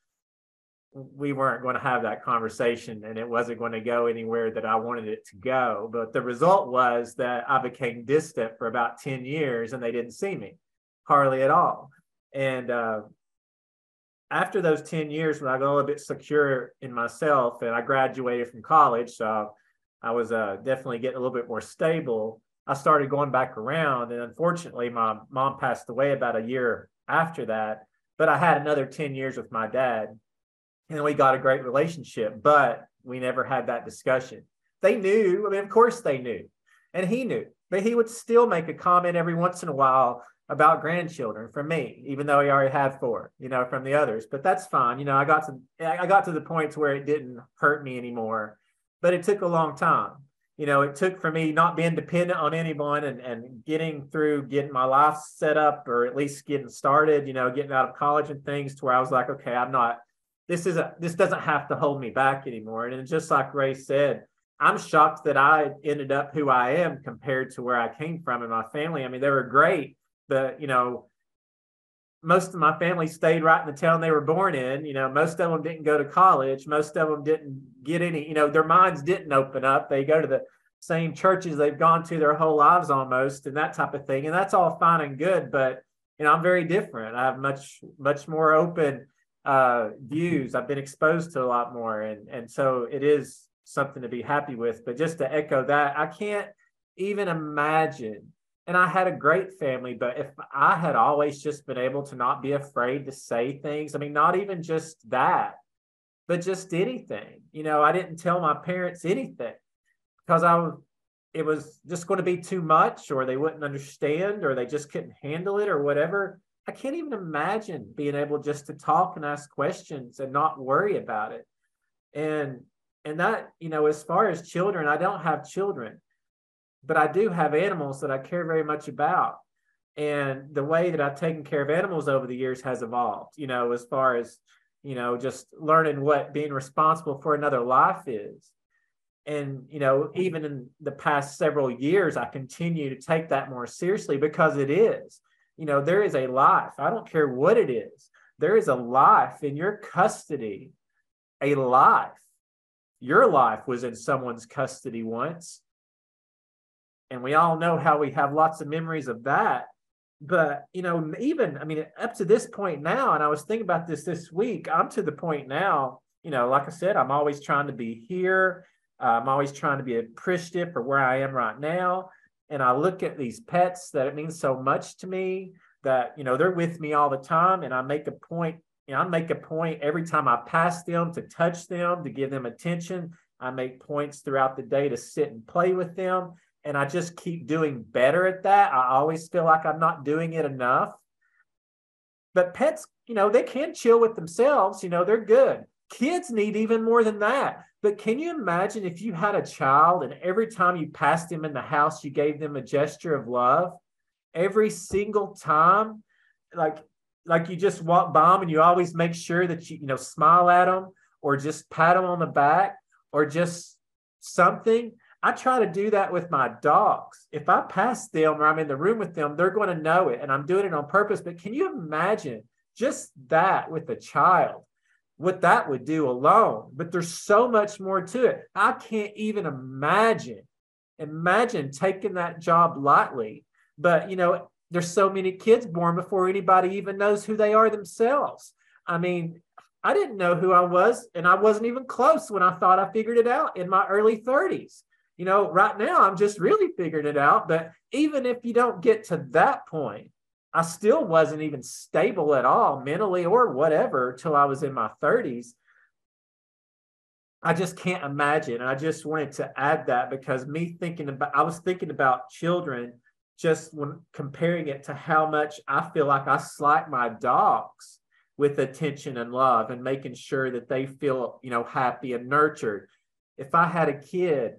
we weren't going to have that conversation and it wasn't going to go anywhere that I wanted it to go. But the result was that I became distant for about 10 years and they didn't see me hardly at all. And uh, after those 10 years, when I got a little bit secure in myself and I graduated from college, so I was uh, definitely getting a little bit more stable. I started going back around. And unfortunately, my mom passed away about a year after that. But I had another 10 years with my dad and we got a great relationship, but we never had that discussion. They knew, I mean, of course they knew, and he knew, but he would still make a comment every once in a while about grandchildren from me, even though he already had four, you know, from the others. But that's fine. You know, I got to I got to the point where it didn't hurt me anymore. But it took a long time. You know, it took for me not being dependent on anyone and, and getting through getting my life set up or at least getting started, you know, getting out of college and things to where I was like, okay, I'm not this isn't this doesn't have to hold me back anymore. And just like Ray said, I'm shocked that I ended up who I am compared to where I came from and my family. I mean, they were great, but you know, most of my family stayed right in the town they were born in. You know, most of them didn't go to college. Most of them didn't get any, you know, their minds didn't open up. They go to the same churches they've gone to their whole lives almost and that type of thing. And that's all fine and good, but you know, I'm very different. I have much, much more open uh, views. I've been exposed to a lot more, and and so it is something to be happy with. But just to echo that, I can't even imagine. And I had a great family, but if I had always just been able to not be afraid to say things, I mean, not even just that, but just anything. You know, I didn't tell my parents anything because I was it was just going to be too much or they wouldn't understand or they just couldn't handle it or whatever I can't even imagine being able just to talk and ask questions and not worry about it. And and that, you know, as far as children, I don't have children, but I do have animals that I care very much about. And the way that I've taken care of animals over the years has evolved, you know, as far as, you know, just learning what being responsible for another life is. And, you know, even in the past several years, I continue to take that more seriously because it is you know, there is a life. I don't care what it is. There is a life in your custody, a life. Your life was in someone's custody once. And we all know how we have lots of memories of that. But, you know, even, I mean, up to this point now, and I was thinking about this this week, I'm to the point now, you know, like I said, I'm always trying to be here. Uh, I'm always trying to be appreciative for where I am right now and I look at these pets that it means so much to me that you know they're with me all the time and I make a point you know I make a point every time I pass them to touch them to give them attention. I make points throughout the day to sit and play with them and I just keep doing better at that. I always feel like I'm not doing it enough. But pets you know they can chill with themselves you know they're good. Kids need even more than that but can you imagine if you had a child and every time you passed them in the house, you gave them a gesture of love? Every single time, like like you just walk by them and you always make sure that you you know smile at them or just pat them on the back or just something. I try to do that with my dogs. If I pass them or I'm in the room with them, they're going to know it, and I'm doing it on purpose. But can you imagine just that with a child? What that would do alone. But there's so much more to it. I can't even imagine, imagine taking that job lightly. But, you know, there's so many kids born before anybody even knows who they are themselves. I mean, I didn't know who I was, and I wasn't even close when I thought I figured it out in my early 30s. You know, right now I'm just really figuring it out. But even if you don't get to that point, I still wasn't even stable at all mentally or whatever till I was in my 30s. I just can't imagine. I just wanted to add that because me thinking about, I was thinking about children just when comparing it to how much I feel like I slight my dogs with attention and love and making sure that they feel, you know, happy and nurtured. If I had a kid,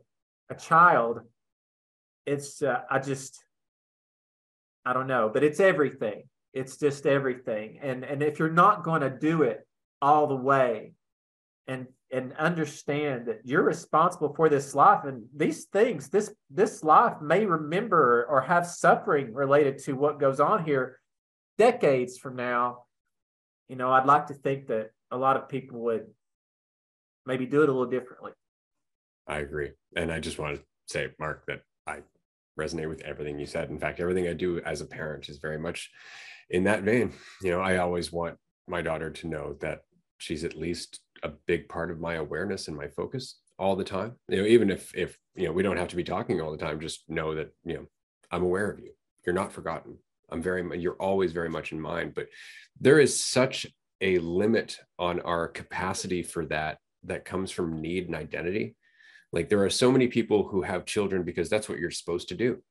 a child, it's, uh, I just, I don't know, but it's everything. It's just everything. And and if you're not going to do it all the way and and understand that you're responsible for this life and these things this this life may remember or have suffering related to what goes on here decades from now you know i'd like to think that a lot of people would maybe do it a little differently. I agree. And I just want to say, Mark, that I resonate with everything you said. In fact, everything I do as a parent is very much in that vein. You know, I always want my daughter to know that she's at least a big part of my awareness and my focus all the time. You know, even if if you know we don't have to be talking all the time, just know that you know I'm aware of you. You're not forgotten. I'm very you're always very much in mind. But there is such a limit on our capacity for that that comes from need and identity. Like there are so many people who have children because that's what you're supposed to do,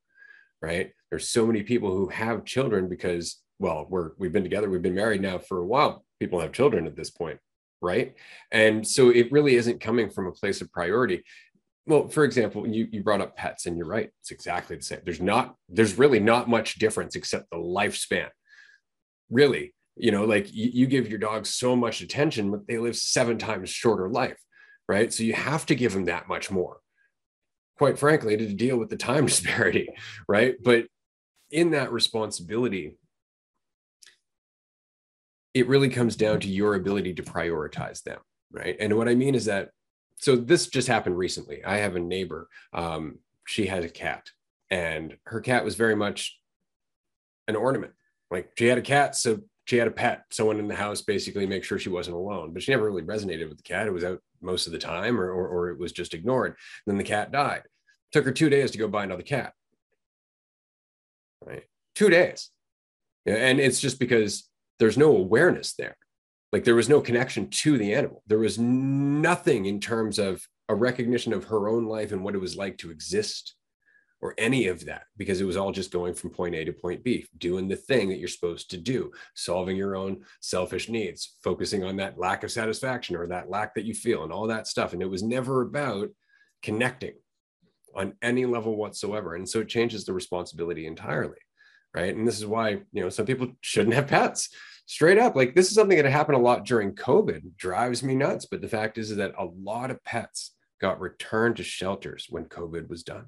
right? There's so many people who have children because well, we're we've been together, we've been married now for a while. People have children at this point, right? And so it really isn't coming from a place of priority. Well, for example, you you brought up pets, and you're right. It's exactly the same. There's not there's really not much difference except the lifespan. Really, you know, like you, you give your dog so much attention, but they live seven times shorter life, right? So you have to give them that much more. Quite frankly, to deal with the time disparity, right? But in that responsibility, it really comes down to your ability to prioritize them right and what i mean is that so this just happened recently i have a neighbor um, she had a cat and her cat was very much an ornament like she had a cat so she had a pet someone in the house basically make sure she wasn't alone but she never really resonated with the cat. It was out most of the time or, or, or it was just ignored. Then the cat died. It took her two days to go buy another cat. Right? Two days. And it's just because there's no awareness there. Like there was no connection to the animal. There was nothing in terms of a recognition of her own life and what it was like to exist or any of that because it was all just going from point A to point B, doing the thing that you're supposed to do, solving your own selfish needs, focusing on that lack of satisfaction or that lack that you feel and all that stuff. And it was never about connecting on any level whatsoever. And so it changes the responsibility entirely. Right. And this is why, you know, some people shouldn't have pets straight up like this is something that happened a lot during covid drives me nuts but the fact is, is that a lot of pets got returned to shelters when covid was done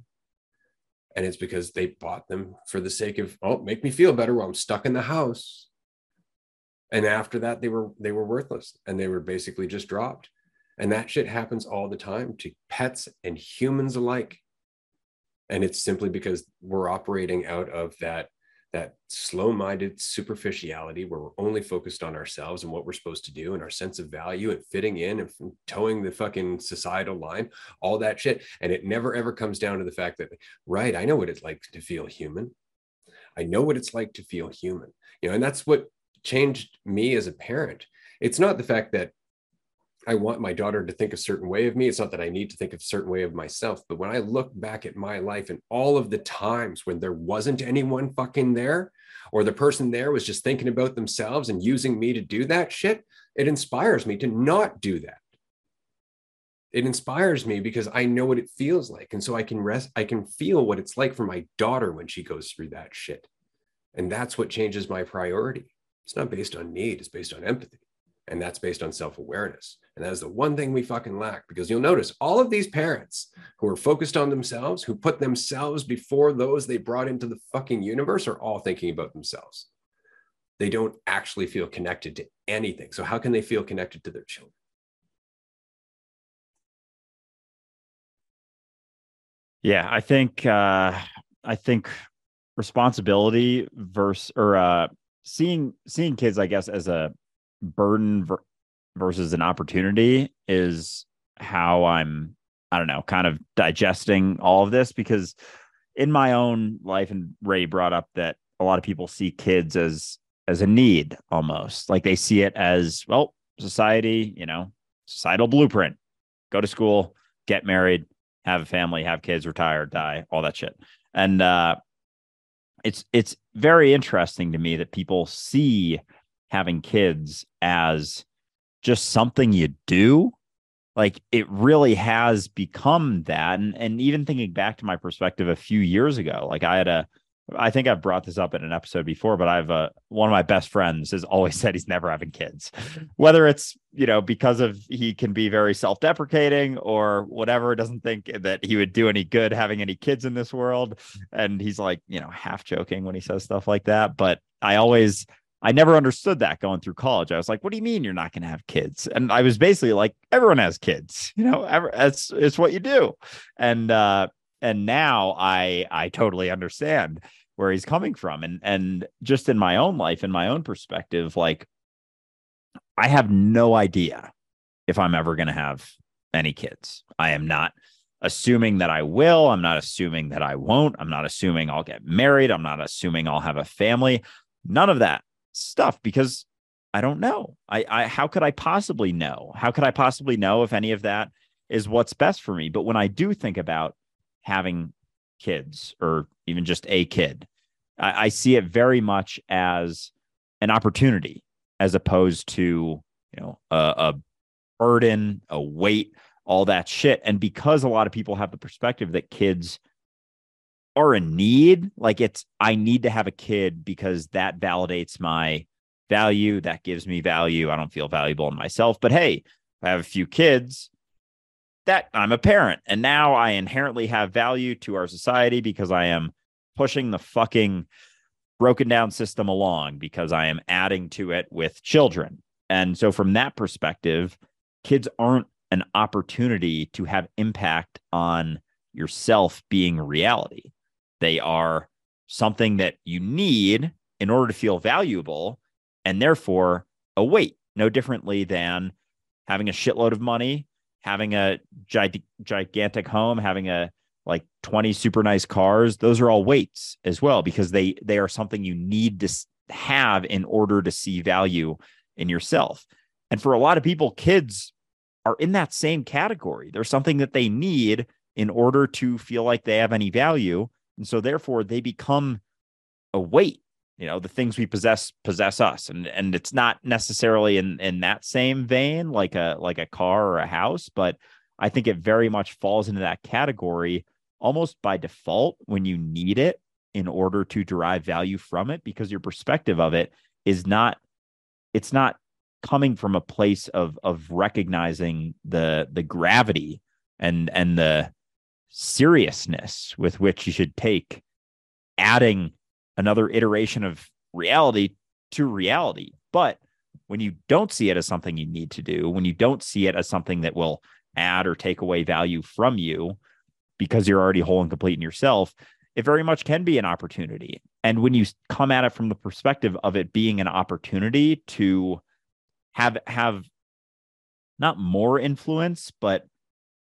and it's because they bought them for the sake of oh make me feel better while i'm stuck in the house. And after that they were they were worthless and they were basically just dropped. And that shit happens all the time to pets and humans alike. And it's simply because we're operating out of that that slow-minded superficiality where we're only focused on ourselves and what we're supposed to do and our sense of value and fitting in and toeing the fucking societal line all that shit. And it never ever comes down to the fact that right i know what it's like to feel human. I know what it's like to feel human. You know and that's what changed me as a parent. It's not the fact that I want my daughter to think a certain way of me. It's not that I need to think a certain way of myself. But when I look back at my life and all of the times when there wasn't anyone fucking there, or the person there was just thinking about themselves and using me to do that shit, it inspires me to not do that. It inspires me because I know what it feels like. And so I can rest, I can feel what it's like for my daughter when she goes through that shit. And that's what changes my priority. It's not based on need, it's based on empathy. And that's based on self awareness. And that is the one thing we fucking lack because you'll notice all of these parents who are focused on themselves, who put themselves before those they brought into the fucking universe, are all thinking about themselves. They don't actually feel connected to anything. So, how can they feel connected to their children? Yeah, I think uh, I think responsibility versus or uh, seeing seeing kids, I guess, as a burden ver- versus an opportunity is how I'm, I don't know, kind of digesting all of this because in my own life, and Ray brought up that a lot of people see kids as as a need almost. Like they see it as well society you know societal blueprint. Go to school get married have a family have kids retire die all that shit. And uh it's it's very interesting to me that people see having kids as just something you do like it really has become that. And and even thinking back to my perspective a few years ago like i had a i think i've brought this up in an episode before but i've a one of my best friends has always said he's never having kids. Whether it's you know because of he can be very self-deprecating or whatever doesn't think that he would do any good having any kids in this world. And he's like you know half joking when he says stuff like that. But i always I never understood that going through college. I was like, what do you mean you're not going to have kids? And I was basically like, everyone has kids, you know, ever, it's, it's what you do. And, uh, and now I, I totally understand where he's coming from. And, and just in my own life, in my own perspective, like I have no idea if I'm ever going to have any kids. I am not assuming that I will. I'm not assuming that I won't. I'm not assuming I'll get married. I'm not assuming I'll have a family. None of that stuff because I don't know. I, I how could I possibly know? How could I possibly know if any of that is what's best for me? But when I do think about having kids or even just a kid, I, I see it very much as an opportunity as opposed to you know a, a burden, a weight, all that shit. And because a lot of people have the perspective that kids are a need, like it's, I need to have a kid because that validates my value, that gives me value. I don't feel valuable in myself. But hey, I have a few kids that I'm a parent. And now I inherently have value to our society because I am pushing the fucking broken down system along because I am adding to it with children. And so, from that perspective, kids aren't an opportunity to have impact on yourself being reality. They are something that you need in order to feel valuable and therefore a weight, no differently than having a shitload of money, having a gi- gigantic home, having a like 20 super nice cars. Those are all weights as well because they they are something you need to have in order to see value in yourself. And for a lot of people, kids are in that same category. There's something that they need in order to feel like they have any value. And so therefore they become a weight. You know, the things we possess possess us. And and it's not necessarily in in that same vein like a like a car or a house, but I think it very much falls into that category almost by default when you need it in order to derive value from it because your perspective of it is not it's not coming from a place of of recognizing the the gravity and and the seriousness with which you should take adding another iteration of reality to reality. But when you don't see it as something you need to do when you don't see it as something that will add or take away value from you because you're already whole and complete in yourself it very much can be an opportunity. And when you come at it from the perspective of it being an opportunity to have have not more influence, but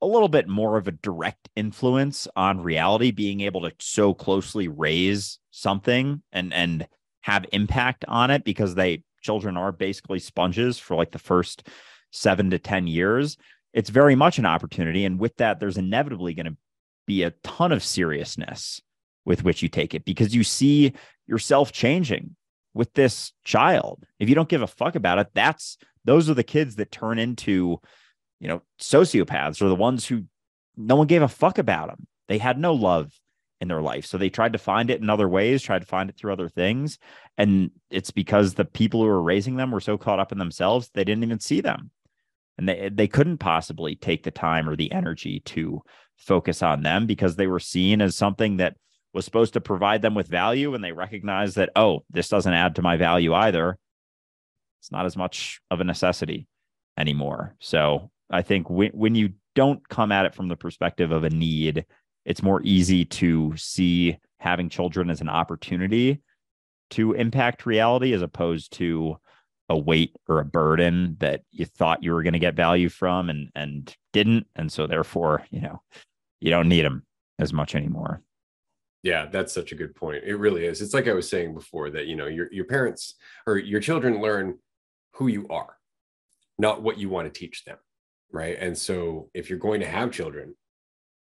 a little bit more of a direct influence on reality, being able to so closely raise something and and have impact on it because they children are basically sponges for like the first seven to ten years. It's very much an opportunity, and with that, there's inevitably going to be a ton of seriousness with which you take it because you see yourself changing with this child. If you don't give a fuck about it, that's those are the kids that turn into, you know, sociopaths or the ones who no one gave a fuck about them. They had no love in their life. So they tried to find it in other ways, tried to find it through other things. And it's because the people who were raising them were so caught up in themselves, they didn't even see them. And they, they couldn't possibly take the time or the energy to focus on them because they were seen as something that was supposed to provide them with value and they recognize that oh this doesn't add to my value either it's not as much of a necessity anymore so i think when, when you don't come at it from the perspective of a need it's more easy to see having children as an opportunity to impact reality as opposed to a weight or a burden that you thought you were going to get value from and and didn't and so therefore you know you don't need them as much anymore yeah, that's such a good point. It really is. It's like I was saying before that, you know, your, your parents or your children learn who you are, not what you want to teach them. Right. And so if you're going to have children,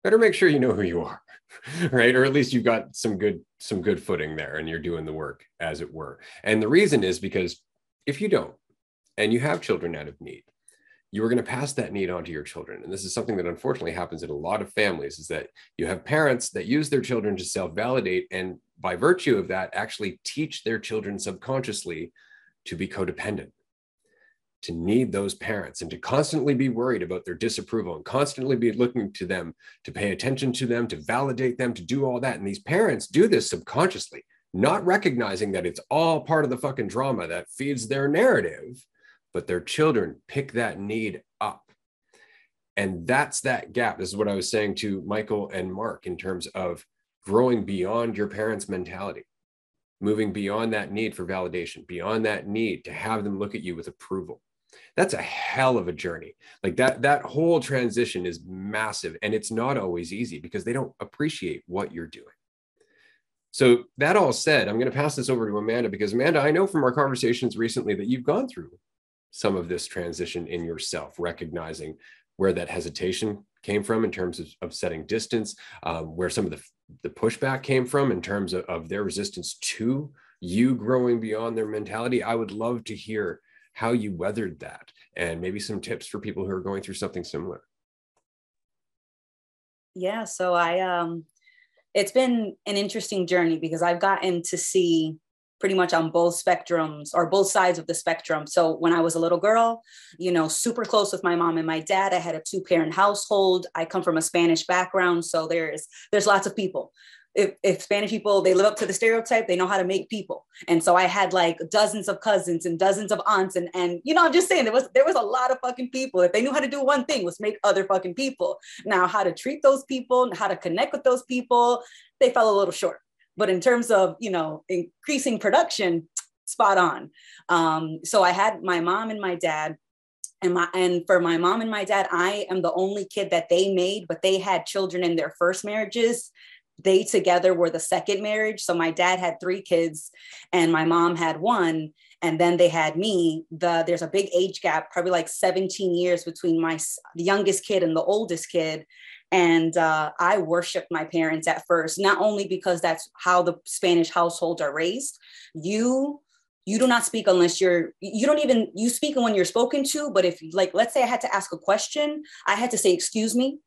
better make sure you know who you are. right. Or at least you've got some good, some good footing there and you're doing the work as it were. And the reason is because if you don't, and you have children out of need, you are going to pass that need on to your children and this is something that unfortunately happens in a lot of families is that you have parents that use their children to self-validate and by virtue of that actually teach their children subconsciously to be codependent to need those parents and to constantly be worried about their disapproval and constantly be looking to them to pay attention to them to validate them to do all that and these parents do this subconsciously not recognizing that it's all part of the fucking drama that feeds their narrative, but their children pick that need up. And that's that gap. This is what I was saying to Michael and Mark in terms of growing beyond your parents' mentality, moving beyond that need for validation, beyond that need to have them look at you with approval. That's a hell of a journey. Like that, that whole transition is massive and it's not always easy because they don't appreciate what you're doing. So, that all said, I'm going to pass this over to Amanda because, Amanda, I know from our conversations recently that you've gone through some of this transition in yourself, recognizing where that hesitation came from in terms of, of setting distance, um, where some of the, the pushback came from in terms of, of their resistance to you growing beyond their mentality. I would love to hear how you weathered that and maybe some tips for people who are going through something similar. Yeah, so I um it's been an interesting journey because I've gotten to see pretty much on both spectrums or both sides of the spectrum. So when I was a little girl, you know, super close with my mom and my dad, I had a two parent household. I come from a Spanish background, so there's there's lots of people. If, if Spanish people they live up to the stereotype, they know how to make people. And so I had like dozens of cousins and dozens of aunts and and you know I'm just saying there was there was a lot of fucking people. If they knew how to do one thing was make other fucking people. Now how to treat those people, how to connect with those people, they fell a little short. But in terms of, you know, increasing production, spot on. Um, so I had my mom and my dad and my and for my mom and my dad i am the only kid that they made but they had children in their first marriages they together were the second marriage. So my dad had three kids and my mom had one. And then they had me. The there's a big age gap probably like 17 years between my the youngest kid and the oldest kid. And uh, I worshiped my parents at first, not only because that's how the Spanish households are raised. You you do not speak unless you're you don't even you speak when you're spoken to but if like let's say i had to ask a question i had to say excuse me.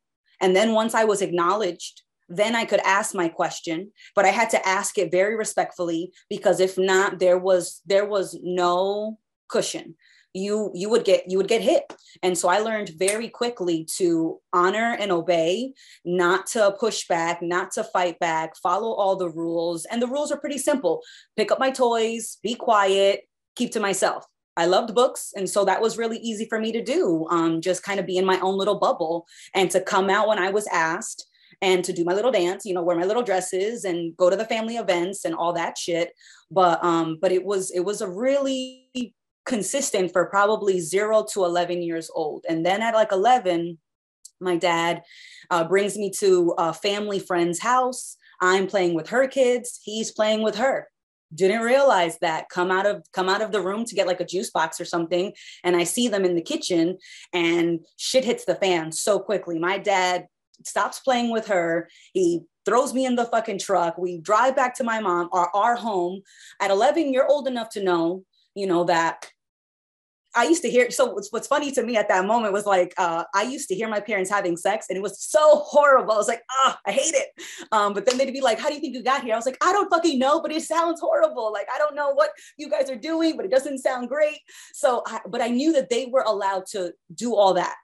And then once i was acknowledged then i could ask my question but i had to ask it very respectfully because if not there was there was no cushion. You you would get you would get hit. And so i learned very quickly to honor and obey not to push back not to fight back follow all the rules. And the rules are pretty simple. Pick up my toys be quiet keep to myself. I loved books. And so that was really easy for me to do, um, just kind of be in my own little bubble and to come out when I was asked and to do my little dance, you know, wear my little dresses and go to the family events and all that shit. But um, but it was it was a really consistent for probably zero to 11 years old. And then at like 11, my dad uh, brings me to a family friend's house. I'm playing with her kids. He's playing with her. Didn't realize that. Come out of come out of the room to get like a juice box or something, and I see them in the kitchen, and shit hits the fan so quickly. My dad stops playing with her. He throws me in the fucking truck. We drive back to my mom, our, our home. At 11, you're old enough to know, you know, that I used to hear. So what's, what's funny to me at that moment was like uh, I used to hear my parents having sex, and it was so horrible. I was like, ah, I hate it. Um, but then they'd be like, "How do you think you got here?" I was like, "I don't fucking know, but it sounds horrible. Like I don't know what you guys are doing, but it doesn't sound great." So, I, but I knew that they were allowed to do all that.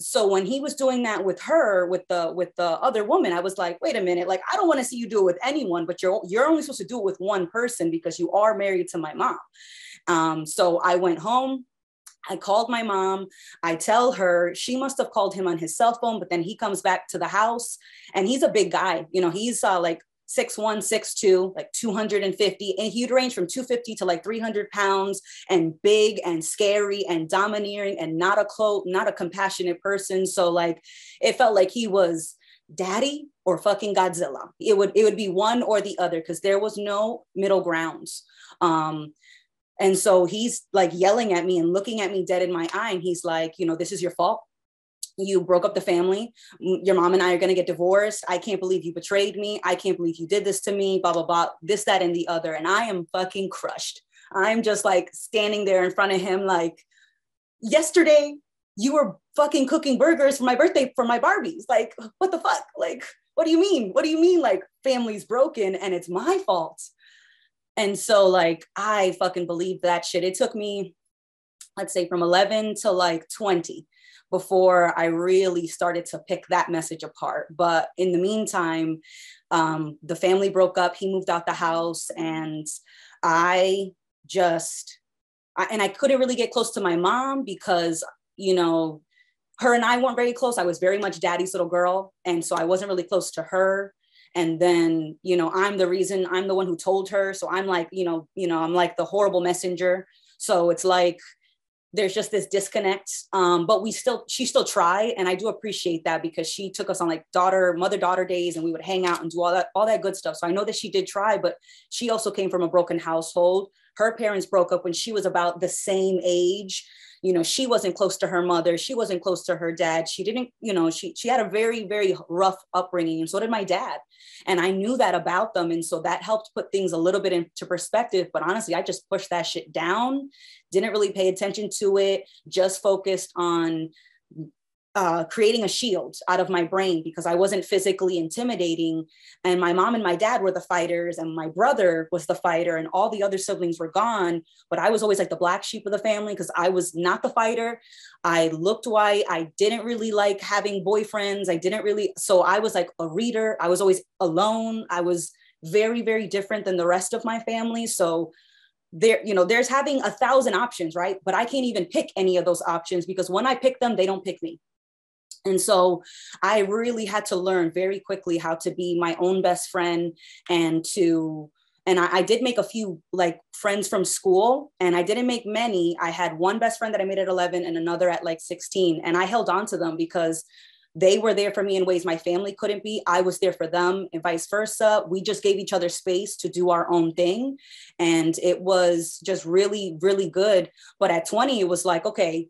So when he was doing that with her, with the with the other woman, I was like, wait a minute, like I don't want to see you do it with anyone, but you're you're only supposed to do it with one person because you are married to my mom. Um, so I went home I called my mom. I tell her she must have called him on his cell phone, but then he comes back to the house and he's a big guy. You know, he's uh, like six one, six two, like 250. And he'd range from 250 to like 300 pounds and big and scary and domineering and not a close, not a compassionate person. So like it felt like he was daddy or fucking Godzilla. It would it would be one or the other because there was no middle grounds. Um, and so he's like yelling at me and looking at me dead in my eye. And he's like, you know, this is your fault. You broke up the family. Your mom and I are going to get divorced. I can't believe you betrayed me. I can't believe you did this to me, blah, blah, blah, this, that, and the other. And I am fucking crushed. I'm just like standing there in front of him, like, yesterday you were fucking cooking burgers for my birthday for my Barbies. Like, what the fuck? Like, what do you mean? What do you mean? Like, family's broken and it's my fault. And so like I fucking believe that shit. It took me, let's say from 11 to like 20 before I really started to pick that message apart. But in the meantime, um, the family broke up. He moved out the house, and I just, I, and I couldn't really get close to my mom because, you know, her and I weren't very close. I was very much daddy's little girl. And so I wasn't really close to her. And then, you know, I'm the reason, I'm the one who told her. So I'm like, you know, you know, I'm like the horrible messenger. So it's like, there's just this disconnect. Um, but we still, she still tried. And I do appreciate that because she took us on like daughter, mother daughter days and we would hang out and do all that, all that good stuff. So I know that she did try, but she also came from a broken household. Her parents broke up when she was about the same age you know she wasn't close to her mother she wasn't close to her dad she didn't you know she she had a very very rough upbringing and so did my dad. And i knew that about them and so that helped put things a little bit into perspective but honestly i just pushed that shit down didn't really pay attention to it just focused on uh, creating a shield out of my brain because I wasn't physically intimidating. And my mom and my dad were the fighters, and my brother was the fighter, and all the other siblings were gone. But I was always like the black sheep of the family because I was not the fighter. I looked white. I didn't really like having boyfriends. I didn't really. So I was like a reader. I was always alone. I was very, very different than the rest of my family. So there you know there's having a thousand options right but i can't even pick any of those options because when i pick them they don't pick me and so I really had to learn very quickly how to be my own best friend and to and I, I, did make a few like friends from school and i didn't make many. I had one best friend that i made at 11 and another at like 16 and i held on to them because they were there for me in ways my family couldn't be. I was there for them and vice versa. We just gave each other space to do our own thing and it was just really really good. But at 20 it was like okay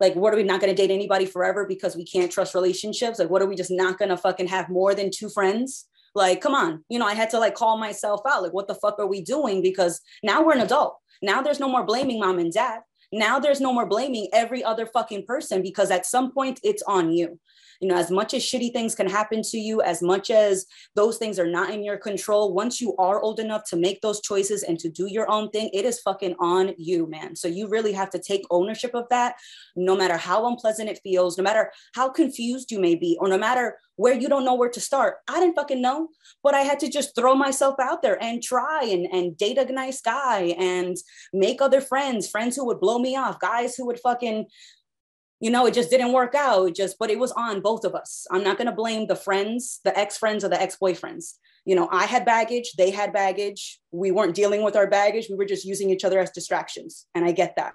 like what are we not going to date anybody forever because we can't trust relationships? Like what are we just not going to fucking have more than two friends? Like come on you know i had to like call myself out. Like what the fuck are we doing? Because now we're an adult. Now there's no more blaming mom and dad. Now there's no more blaming every other fucking person because at some point it's on you you know as much as shitty things can happen to you as much as those things are not in your control once you are old enough to make those choices and to do your own thing it is fucking on you man. So you really have to take ownership of that no matter how unpleasant it feels no matter how confused you may be or no matter where you don't know where to start. I didn't fucking know but i had to just throw myself out there and try and, and date a nice guy and make other friends friends who would blow me off guys who would fucking you know, it just didn't work out. Just, but it was on both of us. I'm not going to blame the friends, the ex friends, or the ex boyfriends. You know, I had baggage, they had baggage. We weren't dealing with our baggage. We were just using each other as distractions. And I get that.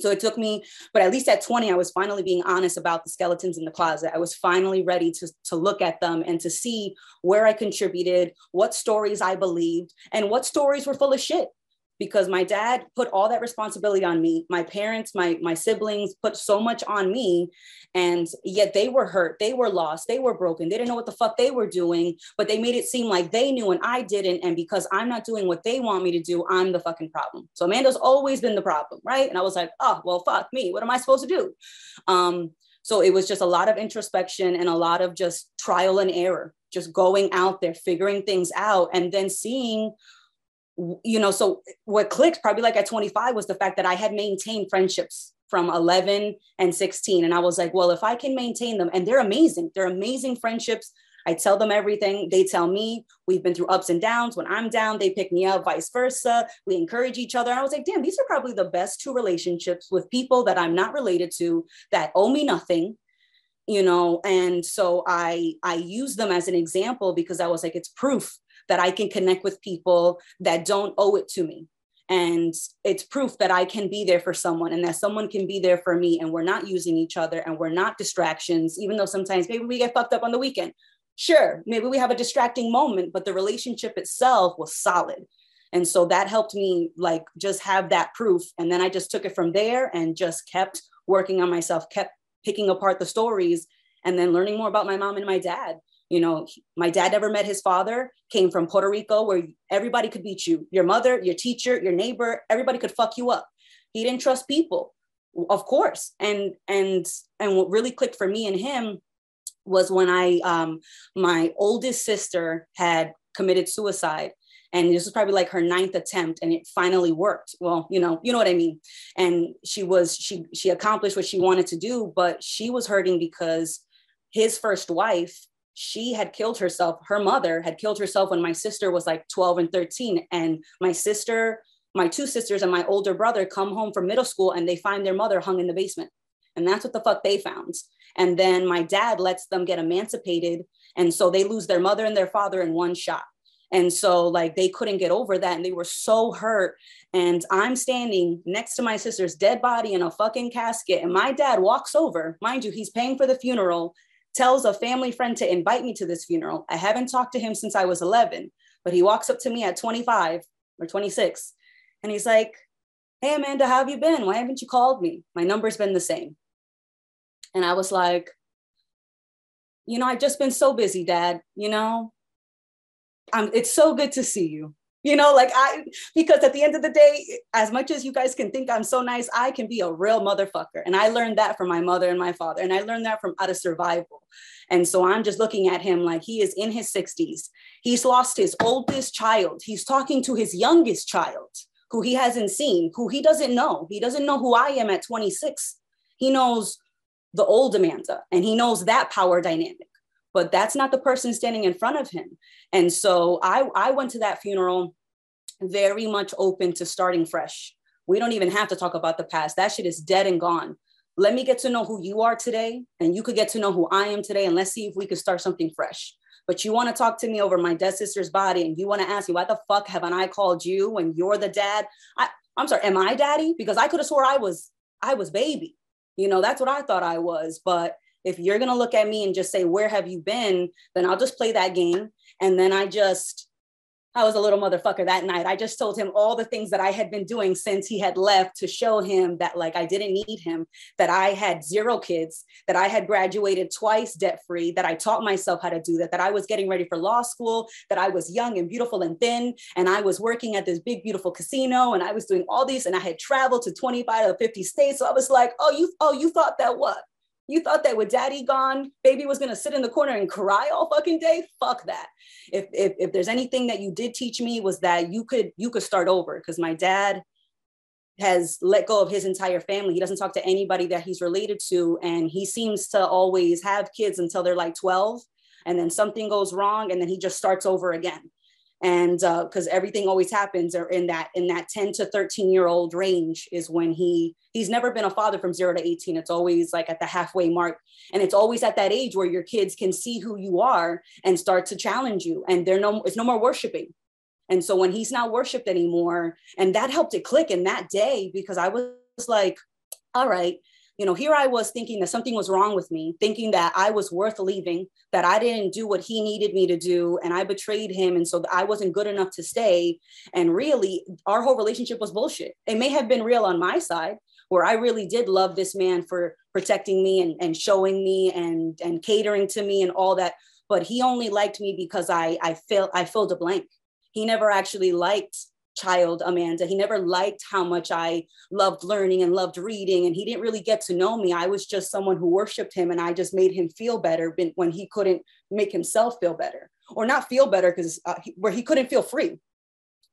So it took me, but at least at 20, I was finally being honest about the skeletons in the closet. I was finally ready to, to look at them and to see where I contributed, what stories I believed, and what stories were full of shit because my dad put all that responsibility on me. My parents my my siblings put so much on me and yet they were hurt they were lost they were broken. They didn't know what the fuck they were doing but they made it seem like they knew and i didn't and because i'm not doing what they want me to do i'm the fucking problem. So amanda's always been the problem right? And i was like oh well fuck me. What am i supposed to do? Um so it was just a lot of introspection and a lot of just trial and error just going out there figuring things out and then seeing you know, so what clicked probably like at 25 was the fact that I had maintained friendships from 11 and 16. And I was like, well, if I can maintain them, and they're amazing, they're amazing friendships. I tell them everything. They tell me we've been through ups and downs. When I'm down, they pick me up, vice versa. We encourage each other. And I was like, damn, these are probably the best two relationships with people that I'm not related to that owe me nothing you know and so i i use them as an example because i was like it's proof that I can connect with people that don't owe it to me. And it's proof that I can be there for someone and that someone can be there for me. And we're not using each other and we're not distractions, even though sometimes maybe we get fucked up on the weekend. Sure, maybe we have a distracting moment, but the relationship itself was solid. And so that helped me like just have that proof. And then I just took it from there and just kept working on myself, kept picking apart the stories and then learning more about my mom and my dad you know, my dad never met his father, came from Puerto Rico where everybody could beat you. Your mother, your teacher, your neighbor, everybody could fuck you up. He didn't trust people, of course. And and and what really clicked for me and him was when I um my oldest sister had committed suicide and this was probably like her ninth attempt and it finally worked well you know you know what i mean and she was she she accomplished what she wanted to do but she was hurting because his first wife she had killed herself her mother had killed herself when my sister was like 12 and 13 and my sister my two sisters and my older brother come home from middle school and they find their mother hung in the basement and that's what the fuck they found and then my dad lets them get emancipated and so they lose their mother and their father in one shot and so, like, they couldn't get over that. And they were so hurt. And I'm standing next to my sister's dead body in a fucking casket. And my dad walks over, mind you, he's paying for the funeral, tells a family friend to invite me to this funeral. I haven't talked to him since I was 11, but he walks up to me at 25 or 26. And he's like, Hey, Amanda, how have you been? Why haven't you called me? My number's been the same. And I was like, you know, I've just been so busy, dad. You know, I'm, it's so good to see you. You know, like I, because at the end of the day, as much as you guys can think I'm so nice, I can be a real motherfucker. And I learned that from my mother and my father. And I learned that from out of survival. And so I'm just looking at him like he is in his 60s. He's lost his oldest child. He's talking to his youngest child who he hasn't seen, who he doesn't know. He doesn't know who I am at 26. He knows the old Amanda and he knows that power dynamic but that's not the person standing in front of him. And so I, I went to that funeral very much open to starting fresh. We don't even have to talk about the past. That shit is dead and gone. Let me get to know who you are today, and you could get to know who I am today, and let's see if we could start something fresh. But you want to talk to me over my dead sister's body, and you want to ask me, why the fuck haven't I called you when you're the dad? I, I'm sorry, am I daddy? Because I could have swore I was, I was baby. You know, that's what I thought I was. But if you're going to look at me and just say, Where have you been? Then I'll just play that game. And then I just, I was a little motherfucker that night. I just told him all the things that I had been doing since he had left to show him that, like, I didn't need him, that I had zero kids, that I had graduated twice debt free, that I taught myself how to do that, that I was getting ready for law school, that I was young and beautiful and thin, and I was working at this big, beautiful casino, and I was doing all these, and I had traveled to 25 or 50 states. So I was like, oh, you, oh, you thought that what? You thought that with daddy gone, baby was gonna sit in the corner and cry all fucking day? Fuck that. If if, if there's anything that you did teach me was that you could you could start over because my dad has let go of his entire family. He doesn't talk to anybody that he's related to. And he seems to always have kids until they're like 12. And then something goes wrong and then he just starts over again and because uh, everything always happens or in that in that 10 to 13 year old range is when he he's never been a father from 0 to 18 it's always like at the halfway mark. And it's always at that age where your kids can see who you are and start to challenge you and they're no it's no more worshiping. And so when he's not worshiped anymore and that helped it click in that day because i was like all right you know, here I was thinking that something was wrong with me, thinking that I was worth leaving, that I didn't do what he needed me to do, and I betrayed him. And so I wasn't good enough to stay. And really, our whole relationship was bullshit. It may have been real on my side, where I really did love this man for protecting me and, and showing me and, and catering to me and all that. But he only liked me because I, I, fill, I filled a blank. He never actually liked child, Amanda. He never liked how much I loved learning and loved reading, and he didn't really get to know me. I was just someone who worshiped him, and I just made him feel better when he couldn't make himself feel better, or not feel better because uh, where he couldn't feel free.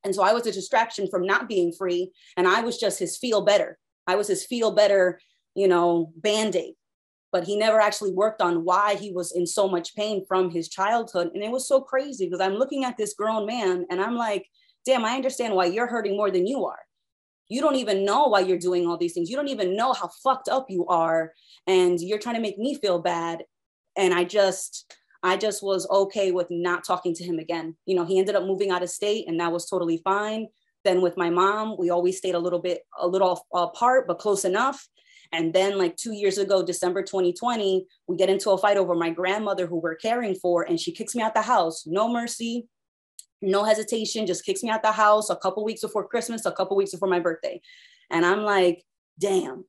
And so I was a distraction from not being free, and I was just his feel better. I was his feel better, you know, band aid. But he never actually worked on why he was in so much pain from his childhood. And it was so crazy because I'm looking at this grown man and I'm like, damn, I understand why you're hurting more than you are. You don't even know why you're doing all these things. You don't even know how fucked up you are. And you're trying to make me feel bad. And I just, I just was okay with not talking to him again. You know, he ended up moving out of state and that was totally fine. Then with my mom, we always stayed a little bit, a little apart, but close enough. And then, like two years ago, December 2020, we get into a fight over my grandmother who we're caring for, and she kicks me out the house. No mercy, no hesitation, just kicks me out the house a couple weeks before Christmas, a couple weeks before my birthday. And I'm like, damn,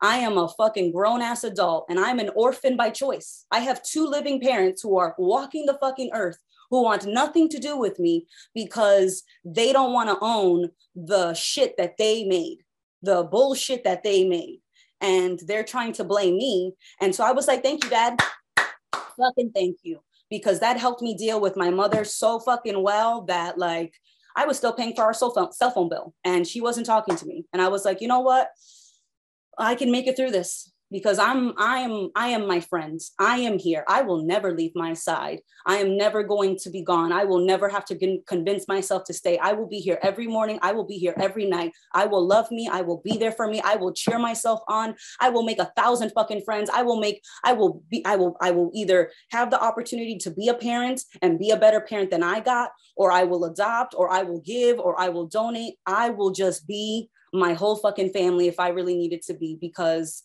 I am a fucking grown ass adult and I'm an orphan by choice. I have two living parents who are walking the fucking earth who want nothing to do with me because they don't want to own the shit that they made, the bullshit that they made. And they're trying to blame me. And so I was like, thank you, dad. Fucking thank you because that helped me deal with my mother so fucking well that like I was still paying for our cell phone, cell phone bill and she wasn't talking to me. And I was like, you know what? I can make it through this because I'm I am I am my friends. I am here. I will never leave my side. I am never going to be gone. I will never have to convince myself to stay. I will be here every morning. I will be here every night. I will love me. I will be there for me. I will cheer myself on. I will make a thousand fucking friends. I will make I will be I will I will either have the opportunity to be a parent and be a better parent than I got or I will adopt or I will give or I will donate. I will just be my whole fucking family if I really needed to be because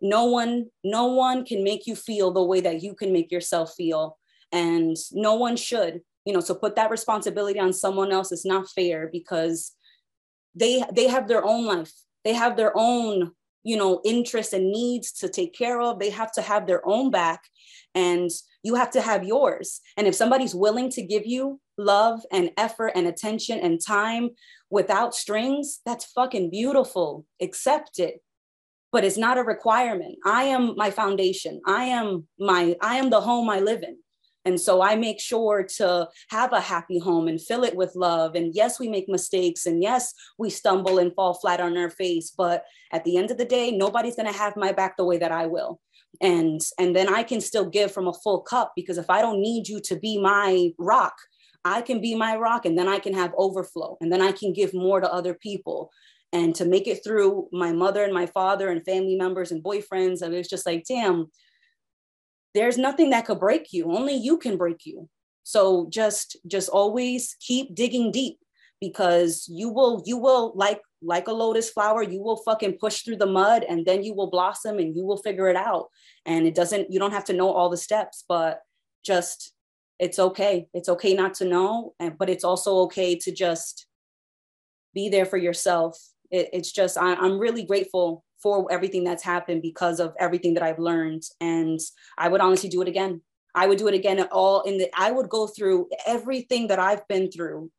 no one no one can make you feel the way that you can make yourself feel. And no one should you know so put that responsibility on someone else. Is not fair because they they have their own life. They have their own you know interests and needs to take care of. They have to have their own back and you have to have yours. And if somebody's willing to give you love and effort and attention and time without strings that's fucking beautiful. Accept it but it's not a requirement. I am my foundation. I am my I am the home I live in. And so I make sure to have a happy home and fill it with love. And yes, we make mistakes. And yes, we stumble and fall flat on our face. But at the end of the day, nobody's going to have my back the way that I will. And, and then I can still give from a full cup because if I don't need you to be my rock, I can be my rock and then I can have overflow and then I can give more to other people and to make it through my mother and my father and family members and boyfriends and it's just like damn there's nothing that could break you. Only you can break you. So just just always keep digging deep because you will you will like like a lotus flower you will fucking push through the mud and then you will blossom and you will figure it out. And it doesn't you don't have to know all the steps but just it's okay. It's okay not to know and but it's also okay to just be there for yourself it, it's just I, i'm really grateful for everything that's happened because of everything that i've learned and i would honestly do it again i would do it again at all in the i would go through everything that i've been through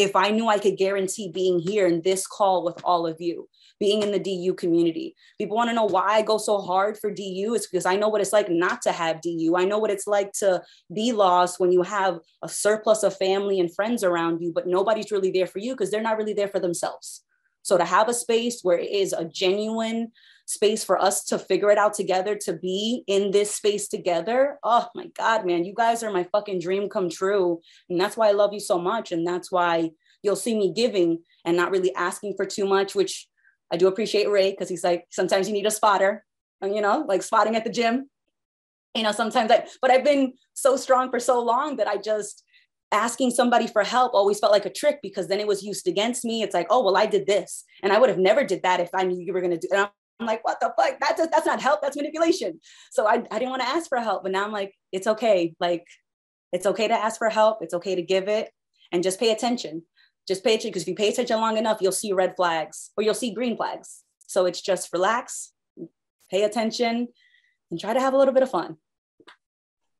if I knew I could guarantee being here in this call with all of you, being in the DU community. People want to know why I go so hard for DU. It's because I know what it's like not to have DU. I know what it's like to be lost when you have a surplus of family and friends around you, but nobody's really there for you because they're not really there for themselves. So to have a space where it is a genuine space for us to figure it out together, to be in this space together. Oh my God, man, you guys are my fucking dream come true. And that's why I love you so much. And that's why you'll see me giving and not really asking for too much, which I do appreciate Ray because he's like, sometimes you need a spotter, and you know, like spotting at the gym. You know, sometimes I, but I've been so strong for so long that I just, asking somebody for help always felt like a trick because then it was used against me. It's like, oh, well, I did this. And I would have never did that if I knew you were going to do it. I'm like, what the fuck? That's, that's not help. That's manipulation. So I, I didn't want to ask for help. But now I'm like, it's okay. Like, it's okay to ask for help. It's okay to give it and just pay attention. Just pay attention because if you pay attention long enough, you'll see red flags or you'll see green flags. So it's just relax, pay attention, and try to have a little bit of fun.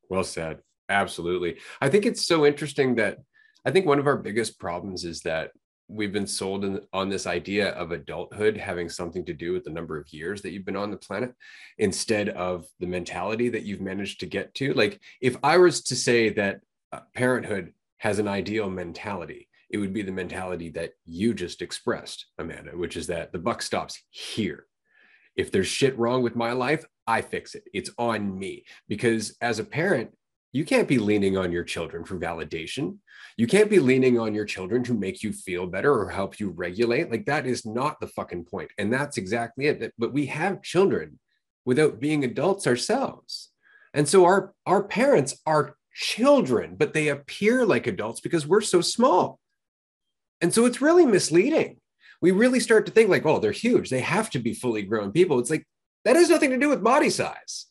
Well said. Absolutely. I think it's so interesting that I think one of our biggest problems is that we've been sold in, on this idea of adulthood having something to do with the number of years that you've been on the planet instead of the mentality that you've managed to get to. Like, if I was to say that uh, parenthood has an ideal mentality, it would be the mentality that you just expressed, Amanda, which is that the buck stops here. If there's shit wrong with my life, I fix it. It's on me. Because as a parent, you can't be leaning on your children for validation. You can't be leaning on your children to make you feel better or help you regulate. Like that is not the fucking point. And that's exactly it. But we have children without being adults ourselves. And so our, our parents are children, but they appear like adults because we're so small. And so it's really misleading. We really start to think like, oh, they're huge. They have to be fully grown people. It's like that has nothing to do with body size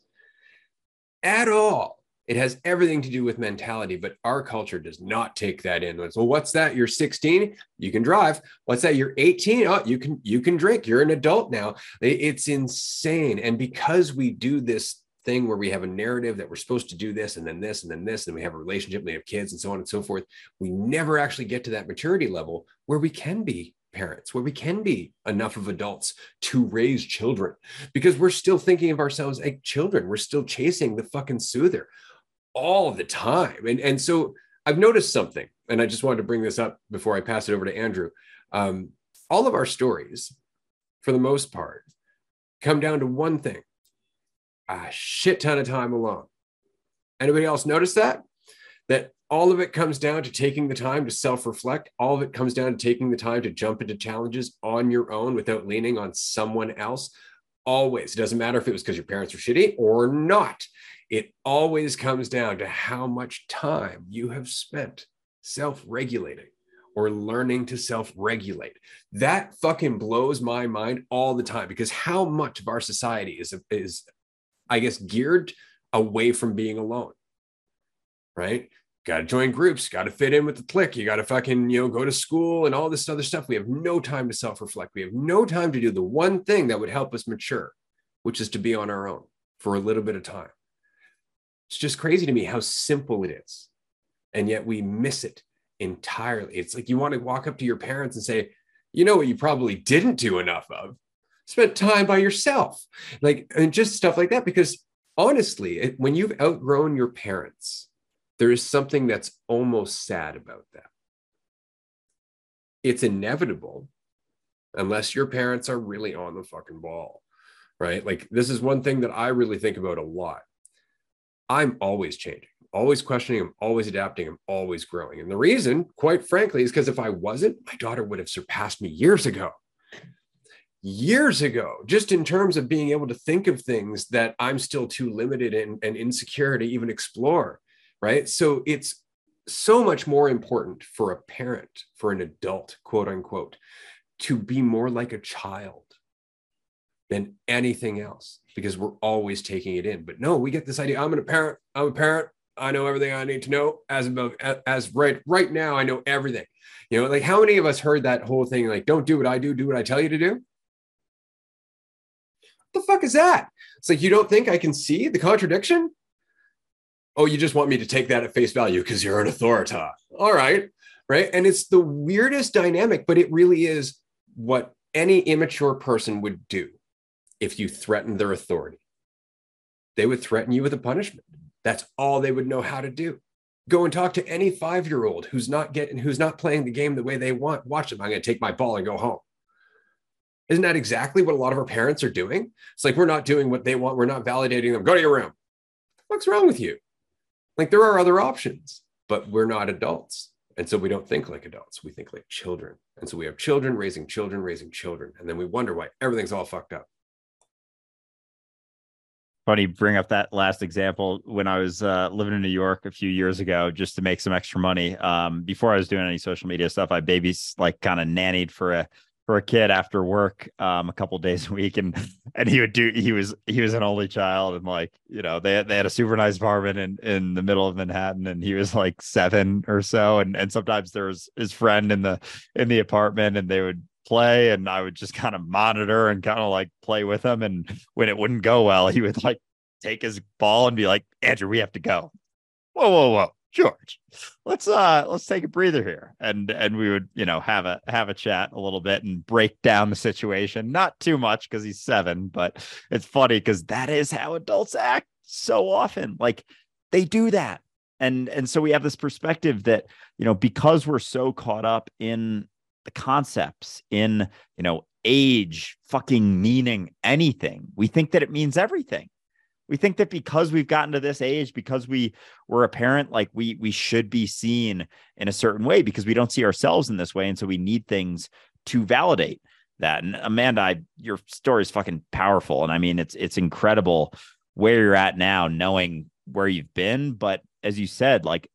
at all it has everything to do with mentality, but our culture does not take that in. Well, what's that? You're 16, you can drive. What's that? You're 18, oh, you can you can drink. You're an adult now. It's insane. And because we do this thing where we have a narrative that we're supposed to do this and then this and then this and we have a relationship, and we have kids and so on and so forth, we never actually get to that maturity level where we can be parents, where we can be enough of adults to raise children because we're still thinking of ourselves like children. We're still chasing the fucking soother all the time. And, and so I've noticed something, and I just wanted to bring this up before I pass it over to Andrew. Um, all of our stories, for the most part, come down to one thing a shit ton of time alone. Anybody else notice that? That all of it comes down to taking the time to self reflect. All of it comes down to taking the time to jump into challenges on your own without leaning on someone else. Always. It doesn't matter if it was because your parents were shitty or not. It always comes down to how much time you have spent self regulating or learning to self regulate. That fucking blows my mind all the time because how much of our society is, is, I guess, geared away from being alone, right? Got to join groups, got to fit in with the clique. You got to fucking, you know, go to school and all this other stuff. We have no time to self reflect. We have no time to do the one thing that would help us mature, which is to be on our own for a little bit of time. It's just crazy to me how simple it is. And yet we miss it entirely. It's like you want to walk up to your parents and say, you know what you probably didn't do enough of? Spent time by yourself. Like, and just stuff like that. Because honestly, when you've outgrown your parents, there is something that's almost sad about that. It's inevitable unless your parents are really on the fucking ball, right? Like, this is one thing that I really think about a lot. I'm always changing always questioning, I'm always adapting, I'm always growing. And the reason, quite frankly, is because if I wasn't, my daughter would have surpassed me years ago. Years ago, just in terms of being able to think of things that I'm still too limited and, and insecure to even explore. Right. So it's so much more important for a parent, for an adult, quote unquote, to be more like a child than anything else because we're always taking it in. But no, we get this idea I'm a parent, I'm a parent, I know everything I need to know as of as right right now. I know everything. You know, like how many of us heard that whole thing? Like, don't do what I do, do what I tell you to do. What the fuck is that? It's like you don't think I can see the contradiction. Oh, you just want me to take that at face value because you're an authority. All right, right. And it's the weirdest dynamic, but it really is what any immature person would do if you threaten their authority. They would threaten you with a punishment that's all they would know how to do. Go and talk to any five year old who's not getting, who's not playing the game the way they want. Watch them. I'm going to take my ball and go home. Isn't that exactly what a lot of our parents are doing? It's like we're not doing what they want. We're not validating them. Go to your room. What's wrong with you? Like there are other options, but we're not adults. And so we don't think like adults. We think like children. And so we have children raising children, raising children. And then we wonder why everything's all fucked up funny bring up that last example when I was uh, living in New York a few years ago just to make some extra money. Um, before I was doing any social media stuff, I babies like kind of nannied for a for a kid after work um, a couple days a week, and and he would do he was he was an only child, and like you know they they had a super nice apartment in in the middle of Manhattan, and he was like seven or so, and and sometimes there was his friend in the in the apartment, and they would play and I would just kind of monitor and kind of like play with him. And when it wouldn't go well, he would like take his ball and be like, Andrew, we have to go. Whoa, whoa, whoa. George, let's uh let's take a breather here. And and we would, you know, have a have a chat a little bit and break down the situation. Not too much because he's seven, but it's funny because that is how adults act so often. Like they do that. And and so we have this perspective that, you know, because we're so caught up in the concepts in you know age fucking meaning anything. We think that it means everything. We think that because we've gotten to this age because we were a parent like we we should be seen in a certain way because we don't see ourselves in this way. And so we need things to validate that. And amanda I, your story is fucking powerful. And i mean it's it's incredible where you're at now knowing where you've been. But as you said like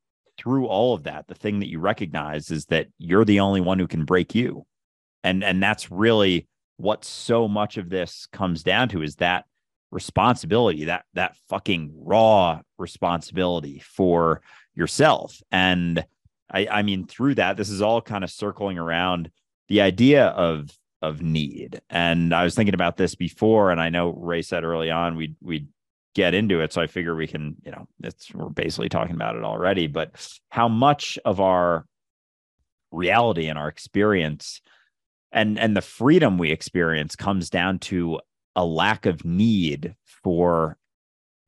through all of that, the thing that you recognize is that you're the only one who can break you. And and that's really what so much of this comes down to is that responsibility, that that fucking raw responsibility for yourself. And I I mean through that, this is all kind of circling around the idea of of need. And I was thinking about this before, and I know Ray said early on we we get into it. So I figure we can, you know, it's we're basically talking about it already, but how much of our reality and our experience and and the freedom we experience comes down to a lack of need for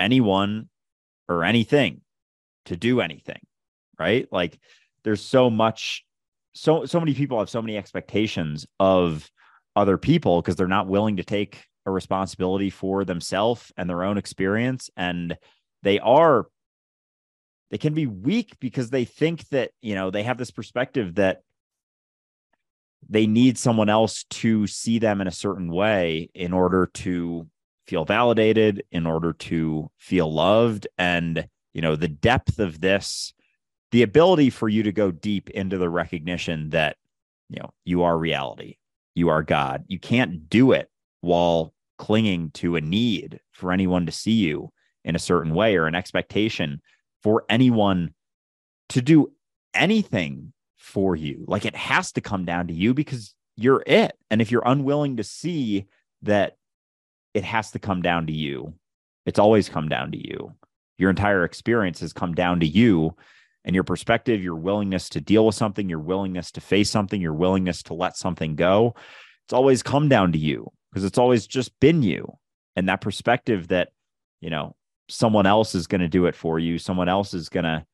anyone or anything to do anything right? Like there's so much so so many people have so many expectations of other people because they're not willing to take a responsibility for themselves and their own experience. And they are they can be weak because they think that you know they have this perspective that they need someone else to see them in a certain way in order to feel validated in order to feel loved. And you know the depth of this the ability for you to go deep into the recognition that you know you are reality you are god. You can't do it while clinging to a need for anyone to see you in a certain way or an expectation for anyone to do anything for you. Like it has to come down to you because you're it. And if you're unwilling to see that it has to come down to you it's always come down to you. Your entire experience has come down to you and your perspective, your willingness to deal with something, your willingness to face something, your willingness to let something go. It's always come down to you because it's always just been you. And that perspective that, you know, someone else is going to do it for you, someone else is going to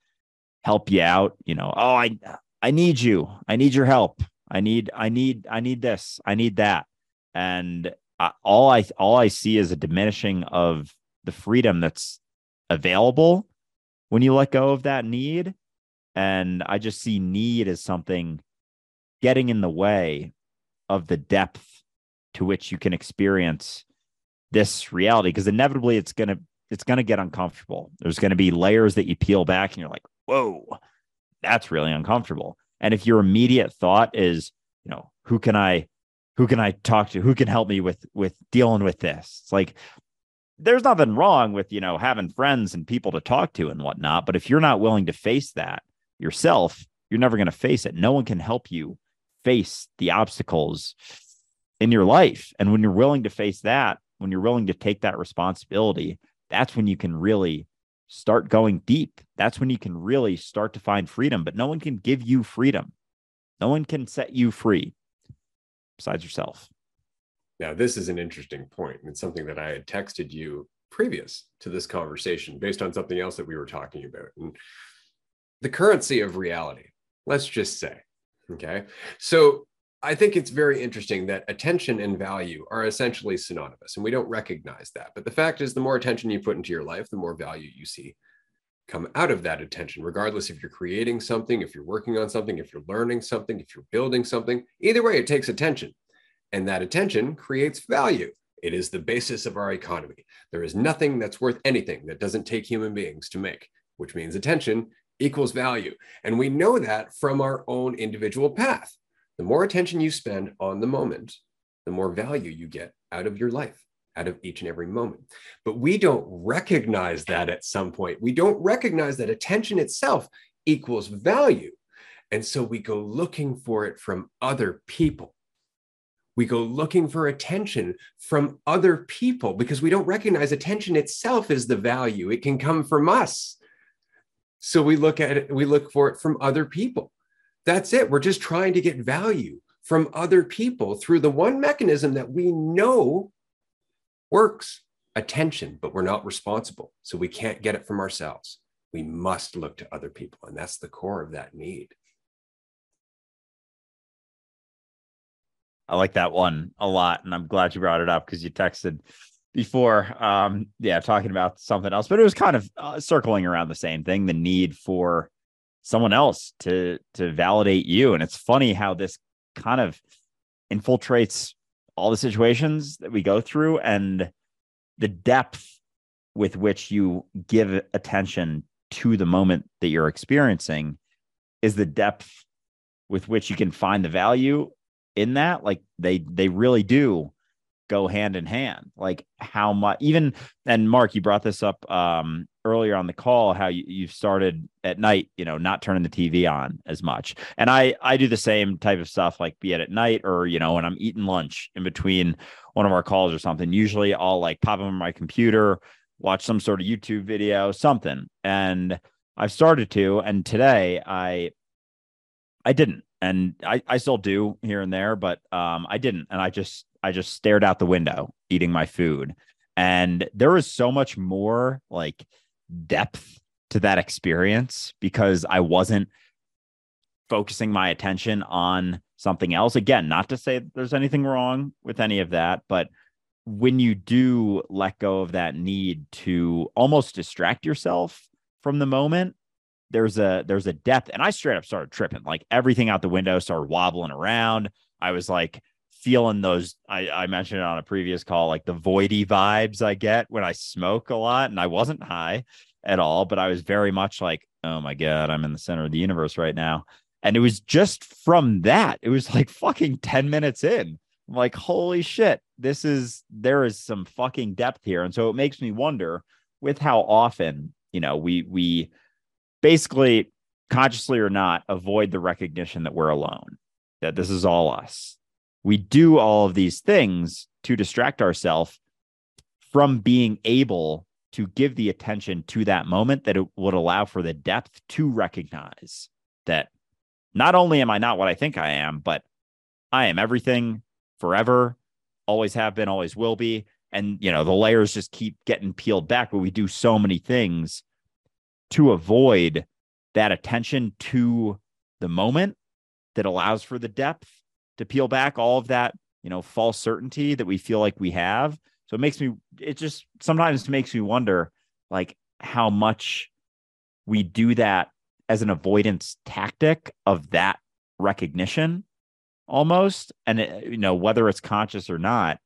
help you out, you know, oh, I I need you. I need your help. I need I need I need this. I need that. And I, all I all I see is a diminishing of the freedom that's available when you let go of that need and I just see need as something getting in the way of the depth to which you can experience this reality because inevitably it's going to it's going to get uncomfortable. There's going to be layers that you peel back and you're like, "Whoa, that's really uncomfortable." And if your immediate thought is, you know, who can I who can I talk to? Who can help me with with dealing with this? It's like there's nothing wrong with, you know, having friends and people to talk to and whatnot, but if you're not willing to face that, yourself, you're never going to face it. No one can help you face the obstacles in your life. And when you're willing to face that, when you're willing to take that responsibility, that's when you can really start going deep. That's when you can really start to find freedom. But no one can give you freedom. No one can set you free besides yourself. Now, this is an interesting point. It's something that I had texted you previous to this conversation based on something else that we were talking about. And the currency of reality, let's just say. Okay. So I think it's very interesting that attention and value are essentially synonymous, and we don't recognize that. But the fact is, the more attention you put into your life, the more value you see come out of that attention, regardless if you're creating something, if you're working on something, if you're learning something, if you're building something. Either way, it takes attention. And that attention creates value. It is the basis of our economy. There is nothing that's worth anything that doesn't take human beings to make, which means attention equals value. And we know that from our own individual path. The more attention you spend on the moment, the more value you get out of your life, out of each and every moment. But we don't recognize that at some point. We don't recognize that attention itself equals value. And so we go looking for it from other people. We go looking for attention from other people because we don't recognize attention itself is the value. It can come from us. So we look at it, we look for it from other people. That's it. We're just trying to get value from other people through the one mechanism that we know works attention, but we're not responsible. So we can't get it from ourselves. We must look to other people. And that's the core of that need. I like that one a lot. And I'm glad you brought it up because you texted before um yeah talking about something else but it was kind of uh, circling around the same thing the need for someone else to to validate you. And it's funny how this kind of infiltrates all the situations that we go through and the depth with which you give attention to the moment that you're experiencing is the depth with which you can find the value in that. Like they they really do go hand in hand like how much even and mark you brought this up um earlier on the call how you, you've started at night you know not turning the tv on as much. And i i do the same type of stuff like be it at night or you know when i'm eating lunch in between one of our calls or something usually i'll like pop on my computer watch some sort of youtube video something. And i've started to and today i i didn't. And i i still do here and there but um i didn't. And i just I just stared out the window eating my food. And there was so much more like depth to that experience because I wasn't focusing my attention on something else. Again, not to say there's anything wrong with any of that, but when you do let go of that need to almost distract yourself from the moment, there's a there's a depth and I straight up started tripping. Like everything out the window started wobbling around. I was like feeling those I, I mentioned it on a previous call, like the voidy vibes I get when I smoke a lot. And I wasn't high at all, but I was very much like, oh my God, I'm in the center of the universe right now. And it was just from that, it was like fucking 10 minutes in. I'm like, holy shit, this is there is some fucking depth here. And so it makes me wonder with how often, you know, we we basically consciously or not avoid the recognition that we're alone, that this is all us. We do all of these things to distract ourselves from being able to give the attention to that moment that it would allow for the depth to recognize that not only am I not what I think I am, but I am everything forever, always have been, always will be. And, you know, the layers just keep getting peeled back, but we do so many things to avoid that attention to the moment that allows for the depth to peel back all of that, you know, false certainty that we feel like we have. So it makes me, it just sometimes makes me wonder like how much we do that as an avoidance tactic of that recognition almost. And it, you know whether it's conscious or not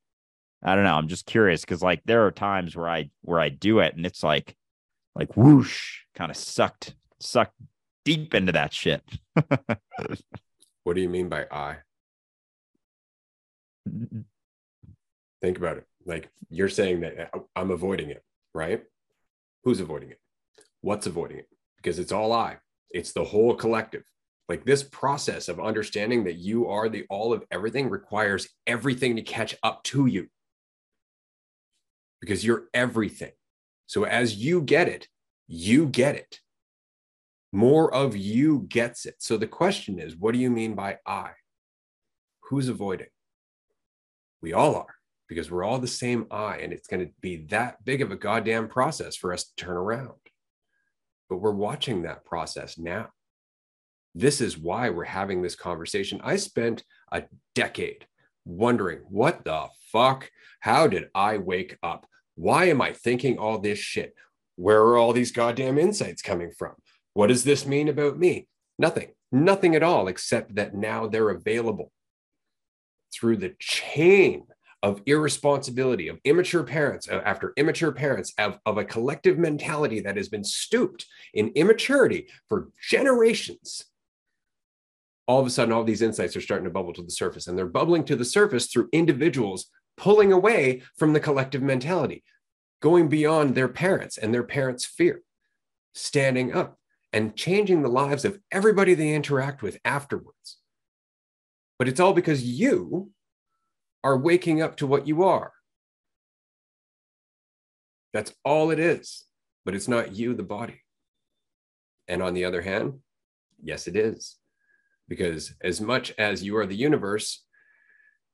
i don't know. I'm just curious because like there are times where i where i do it and it's like like whoosh kind of sucked sucked deep into that shit. What do you mean by i think about it. Like you're saying that uh, i'm avoiding it right? Who's avoiding it? What's avoiding it? Because it's all i. It's the whole collective. Like this process of understanding that you are the all of everything requires everything to catch up to you. Because you're everything. So as you get it you get it. More of you gets it. So the question is what do you mean by i? Who's avoiding we all are because we're all the same I, and it's going to be that big of a goddamn process for us to turn around but we're watching that process now. This is why we're having this conversation. I spent a decade wondering what the fuck? How did I wake up? Why am I thinking all this shit? Where are all these goddamn insights coming from? What does this mean about me? Nothing, nothing at all, except that now they're available through the chain of irresponsibility, of immature parents, uh, after immature parents, of, of a collective mentality that has been stooped in immaturity for generations. All of a sudden, all these insights are starting to bubble to the surface, and they're bubbling to the surface through individuals pulling away from the collective mentality, going beyond their parents and their parents' fear, standing up and changing the lives of everybody they interact with afterwards. But it's all because you are waking up to what you are. That's all it is, but it's not you, the body. And on the other hand, yes, it is. Because as much as you are the universe,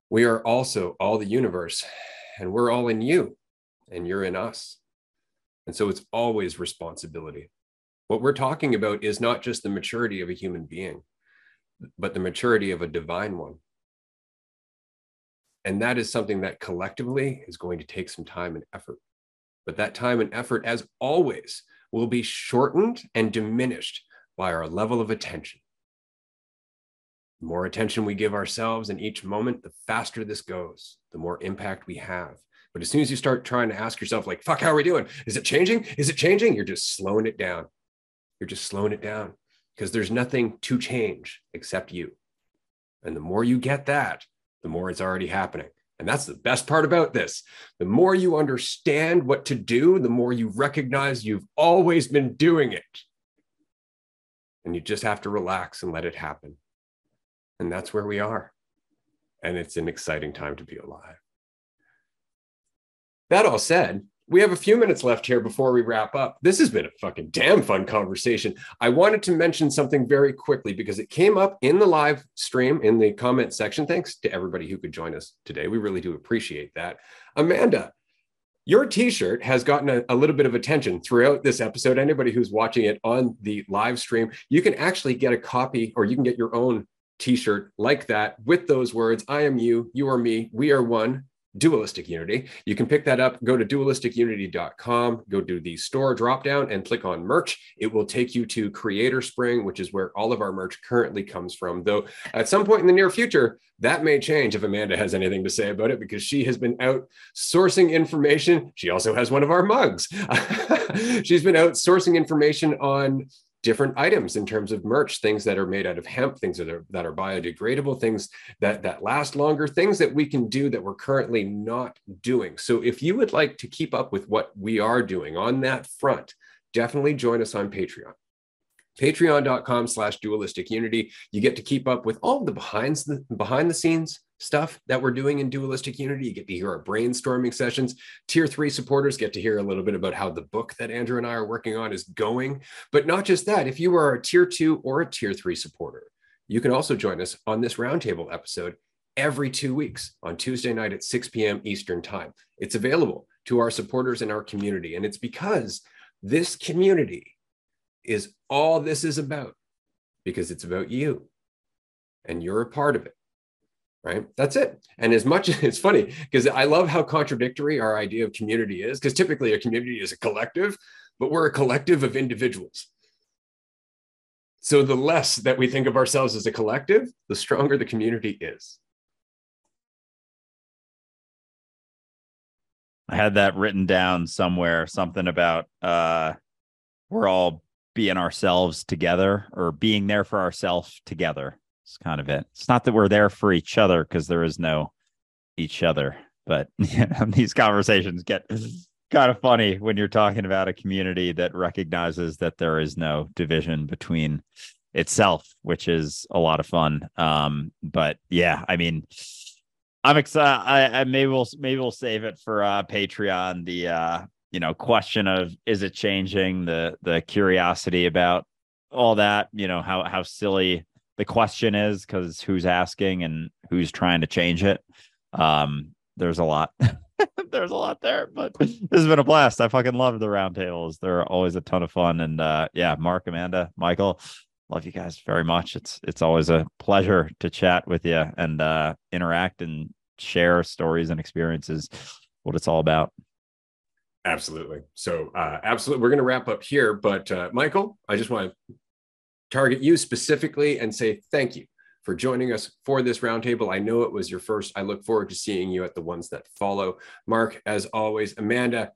we are also all the universe, and we're all in you, and you're in us. And so it's always responsibility. What we're talking about is not just the maturity of a human being, but the maturity of a divine one. And that is something that collectively is going to take some time and effort. But that time and effort, as always, will be shortened and diminished by our level of attention. The more attention we give ourselves in each moment, the faster this goes, the more impact we have. But as soon as you start trying to ask yourself, like, fuck, how are we doing? Is it changing? Is it changing? You're just slowing it down. You're just slowing it down because there's nothing to change except you. And the more you get that, the more it's already happening. And that's the best part about this. The more you understand what to do, the more you recognize you've always been doing it. And you just have to relax and let it happen. And that's where we are. And it's an exciting time to be alive. That all said, we have a few minutes left here before we wrap up. This has been a fucking damn fun conversation. I wanted to mention something very quickly because it came up in the live stream in the comment section. Thanks to everybody who could join us today. We really do appreciate that. Amanda, your t-shirt has gotten a, a, little bit of attention throughout this episode anybody who's watching it on the live stream you can actually get a copy or you can get your own t-shirt like that with those words i am you you are me we are one Dualistic Unity. You can pick that up, go to dualisticunity.com, go to the store drop down and click on merch. It will take you to Creator Spring, which is where all of our merch currently comes from. Though at some point in the near future, that may change if Amanda has anything to say about it because she has been out sourcing information. She also has one of our mugs. She's been out sourcing information on different items in terms of merch things that are made out of hemp things that are that are biodegradable things that that last longer things that we can do that we're currently not doing. So if you would like to keep up with what we are doing on that front definitely join us on patreon. Patreon.com slash dualistic unity. You get to keep up with all the behind the behind the scenes stuff that we're doing in dualistic unity. You get to hear our brainstorming sessions. Tier three supporters get to hear a little bit about how the book that andrew and i are working on is going. But not just that if you are a tier two or a tier three supporter you can also join us on this roundtable episode every two weeks on tuesday night at 6 p.m eastern time. It's available to our supporters in our community and it's because this community is all this is about because it's about you and you're a part of it right? That's it. And as much as it's funny because i love how contradictory our idea of community is because typically a community is a collective but we're a collective of individuals. So the less that we think of ourselves as a collective the stronger the community is. I had that written down somewhere something about uh we're all being ourselves together or being there for ourselves together it's kind of it. It's not that we're there for each other because there is no each other, but these conversations get kind of funny when you're talking about a community that recognizes that there is no division between itself, which is a lot of fun. Um, but yeah, I mean, I'm excited. I, I maybe we'll maybe we'll save it for uh, Patreon. The uh, you know question of is it changing the the curiosity about all that. You know how how silly the question is because who's asking and who's trying to change it. Um, there's a lot. there's a lot there, but this has been a blast. I fucking love the roundtables. They're always a ton of fun. And uh, yeah, Mark, Amanda, Michael, love you guys very much. It's it's always a pleasure to chat with you and uh, interact and share stories and experiences. What it's all about. Absolutely. So, uh, absolutely, we're going to wrap up here. But uh, Michael, I just want to target you specifically and say thank you for joining us for this roundtable. I know it was your first. I look forward to seeing you at the ones that follow. Mark, as always, Amanda,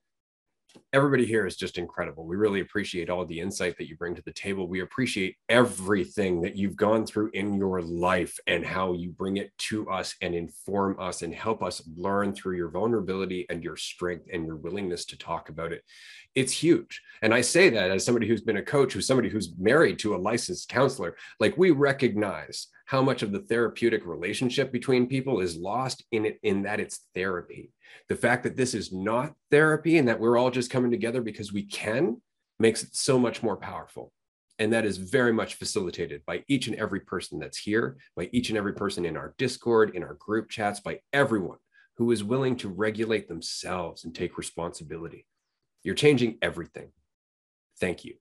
everybody here is just incredible. We really appreciate all the insight that you bring to the table. We appreciate everything that you've gone through in your life and how you bring it to us and inform us and help us learn through your vulnerability and your strength and your willingness to talk about it. It's huge. And I say that as somebody who's been a coach, who's somebody who's married to a licensed counselor. Like we recognize how much of the therapeutic relationship between people is lost in it in that it's therapy the fact that this is not therapy and that we're all just coming together because we can makes it so much more powerful. And that is very much facilitated by each and every person that's here, by each and every person in our Discord, in our group chats, by everyone who is willing to regulate themselves and take responsibility. You're changing everything. Thank you.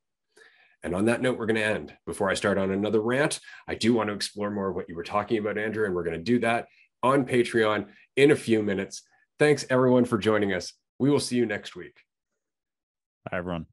And on that note, we're going to end. Before I start on another rant, I do want to explore more of what you were talking about, Andrew, and we're going to do that on Patreon in a few minutes. Thanks everyone for joining us. We will see you next week. Bye, everyone.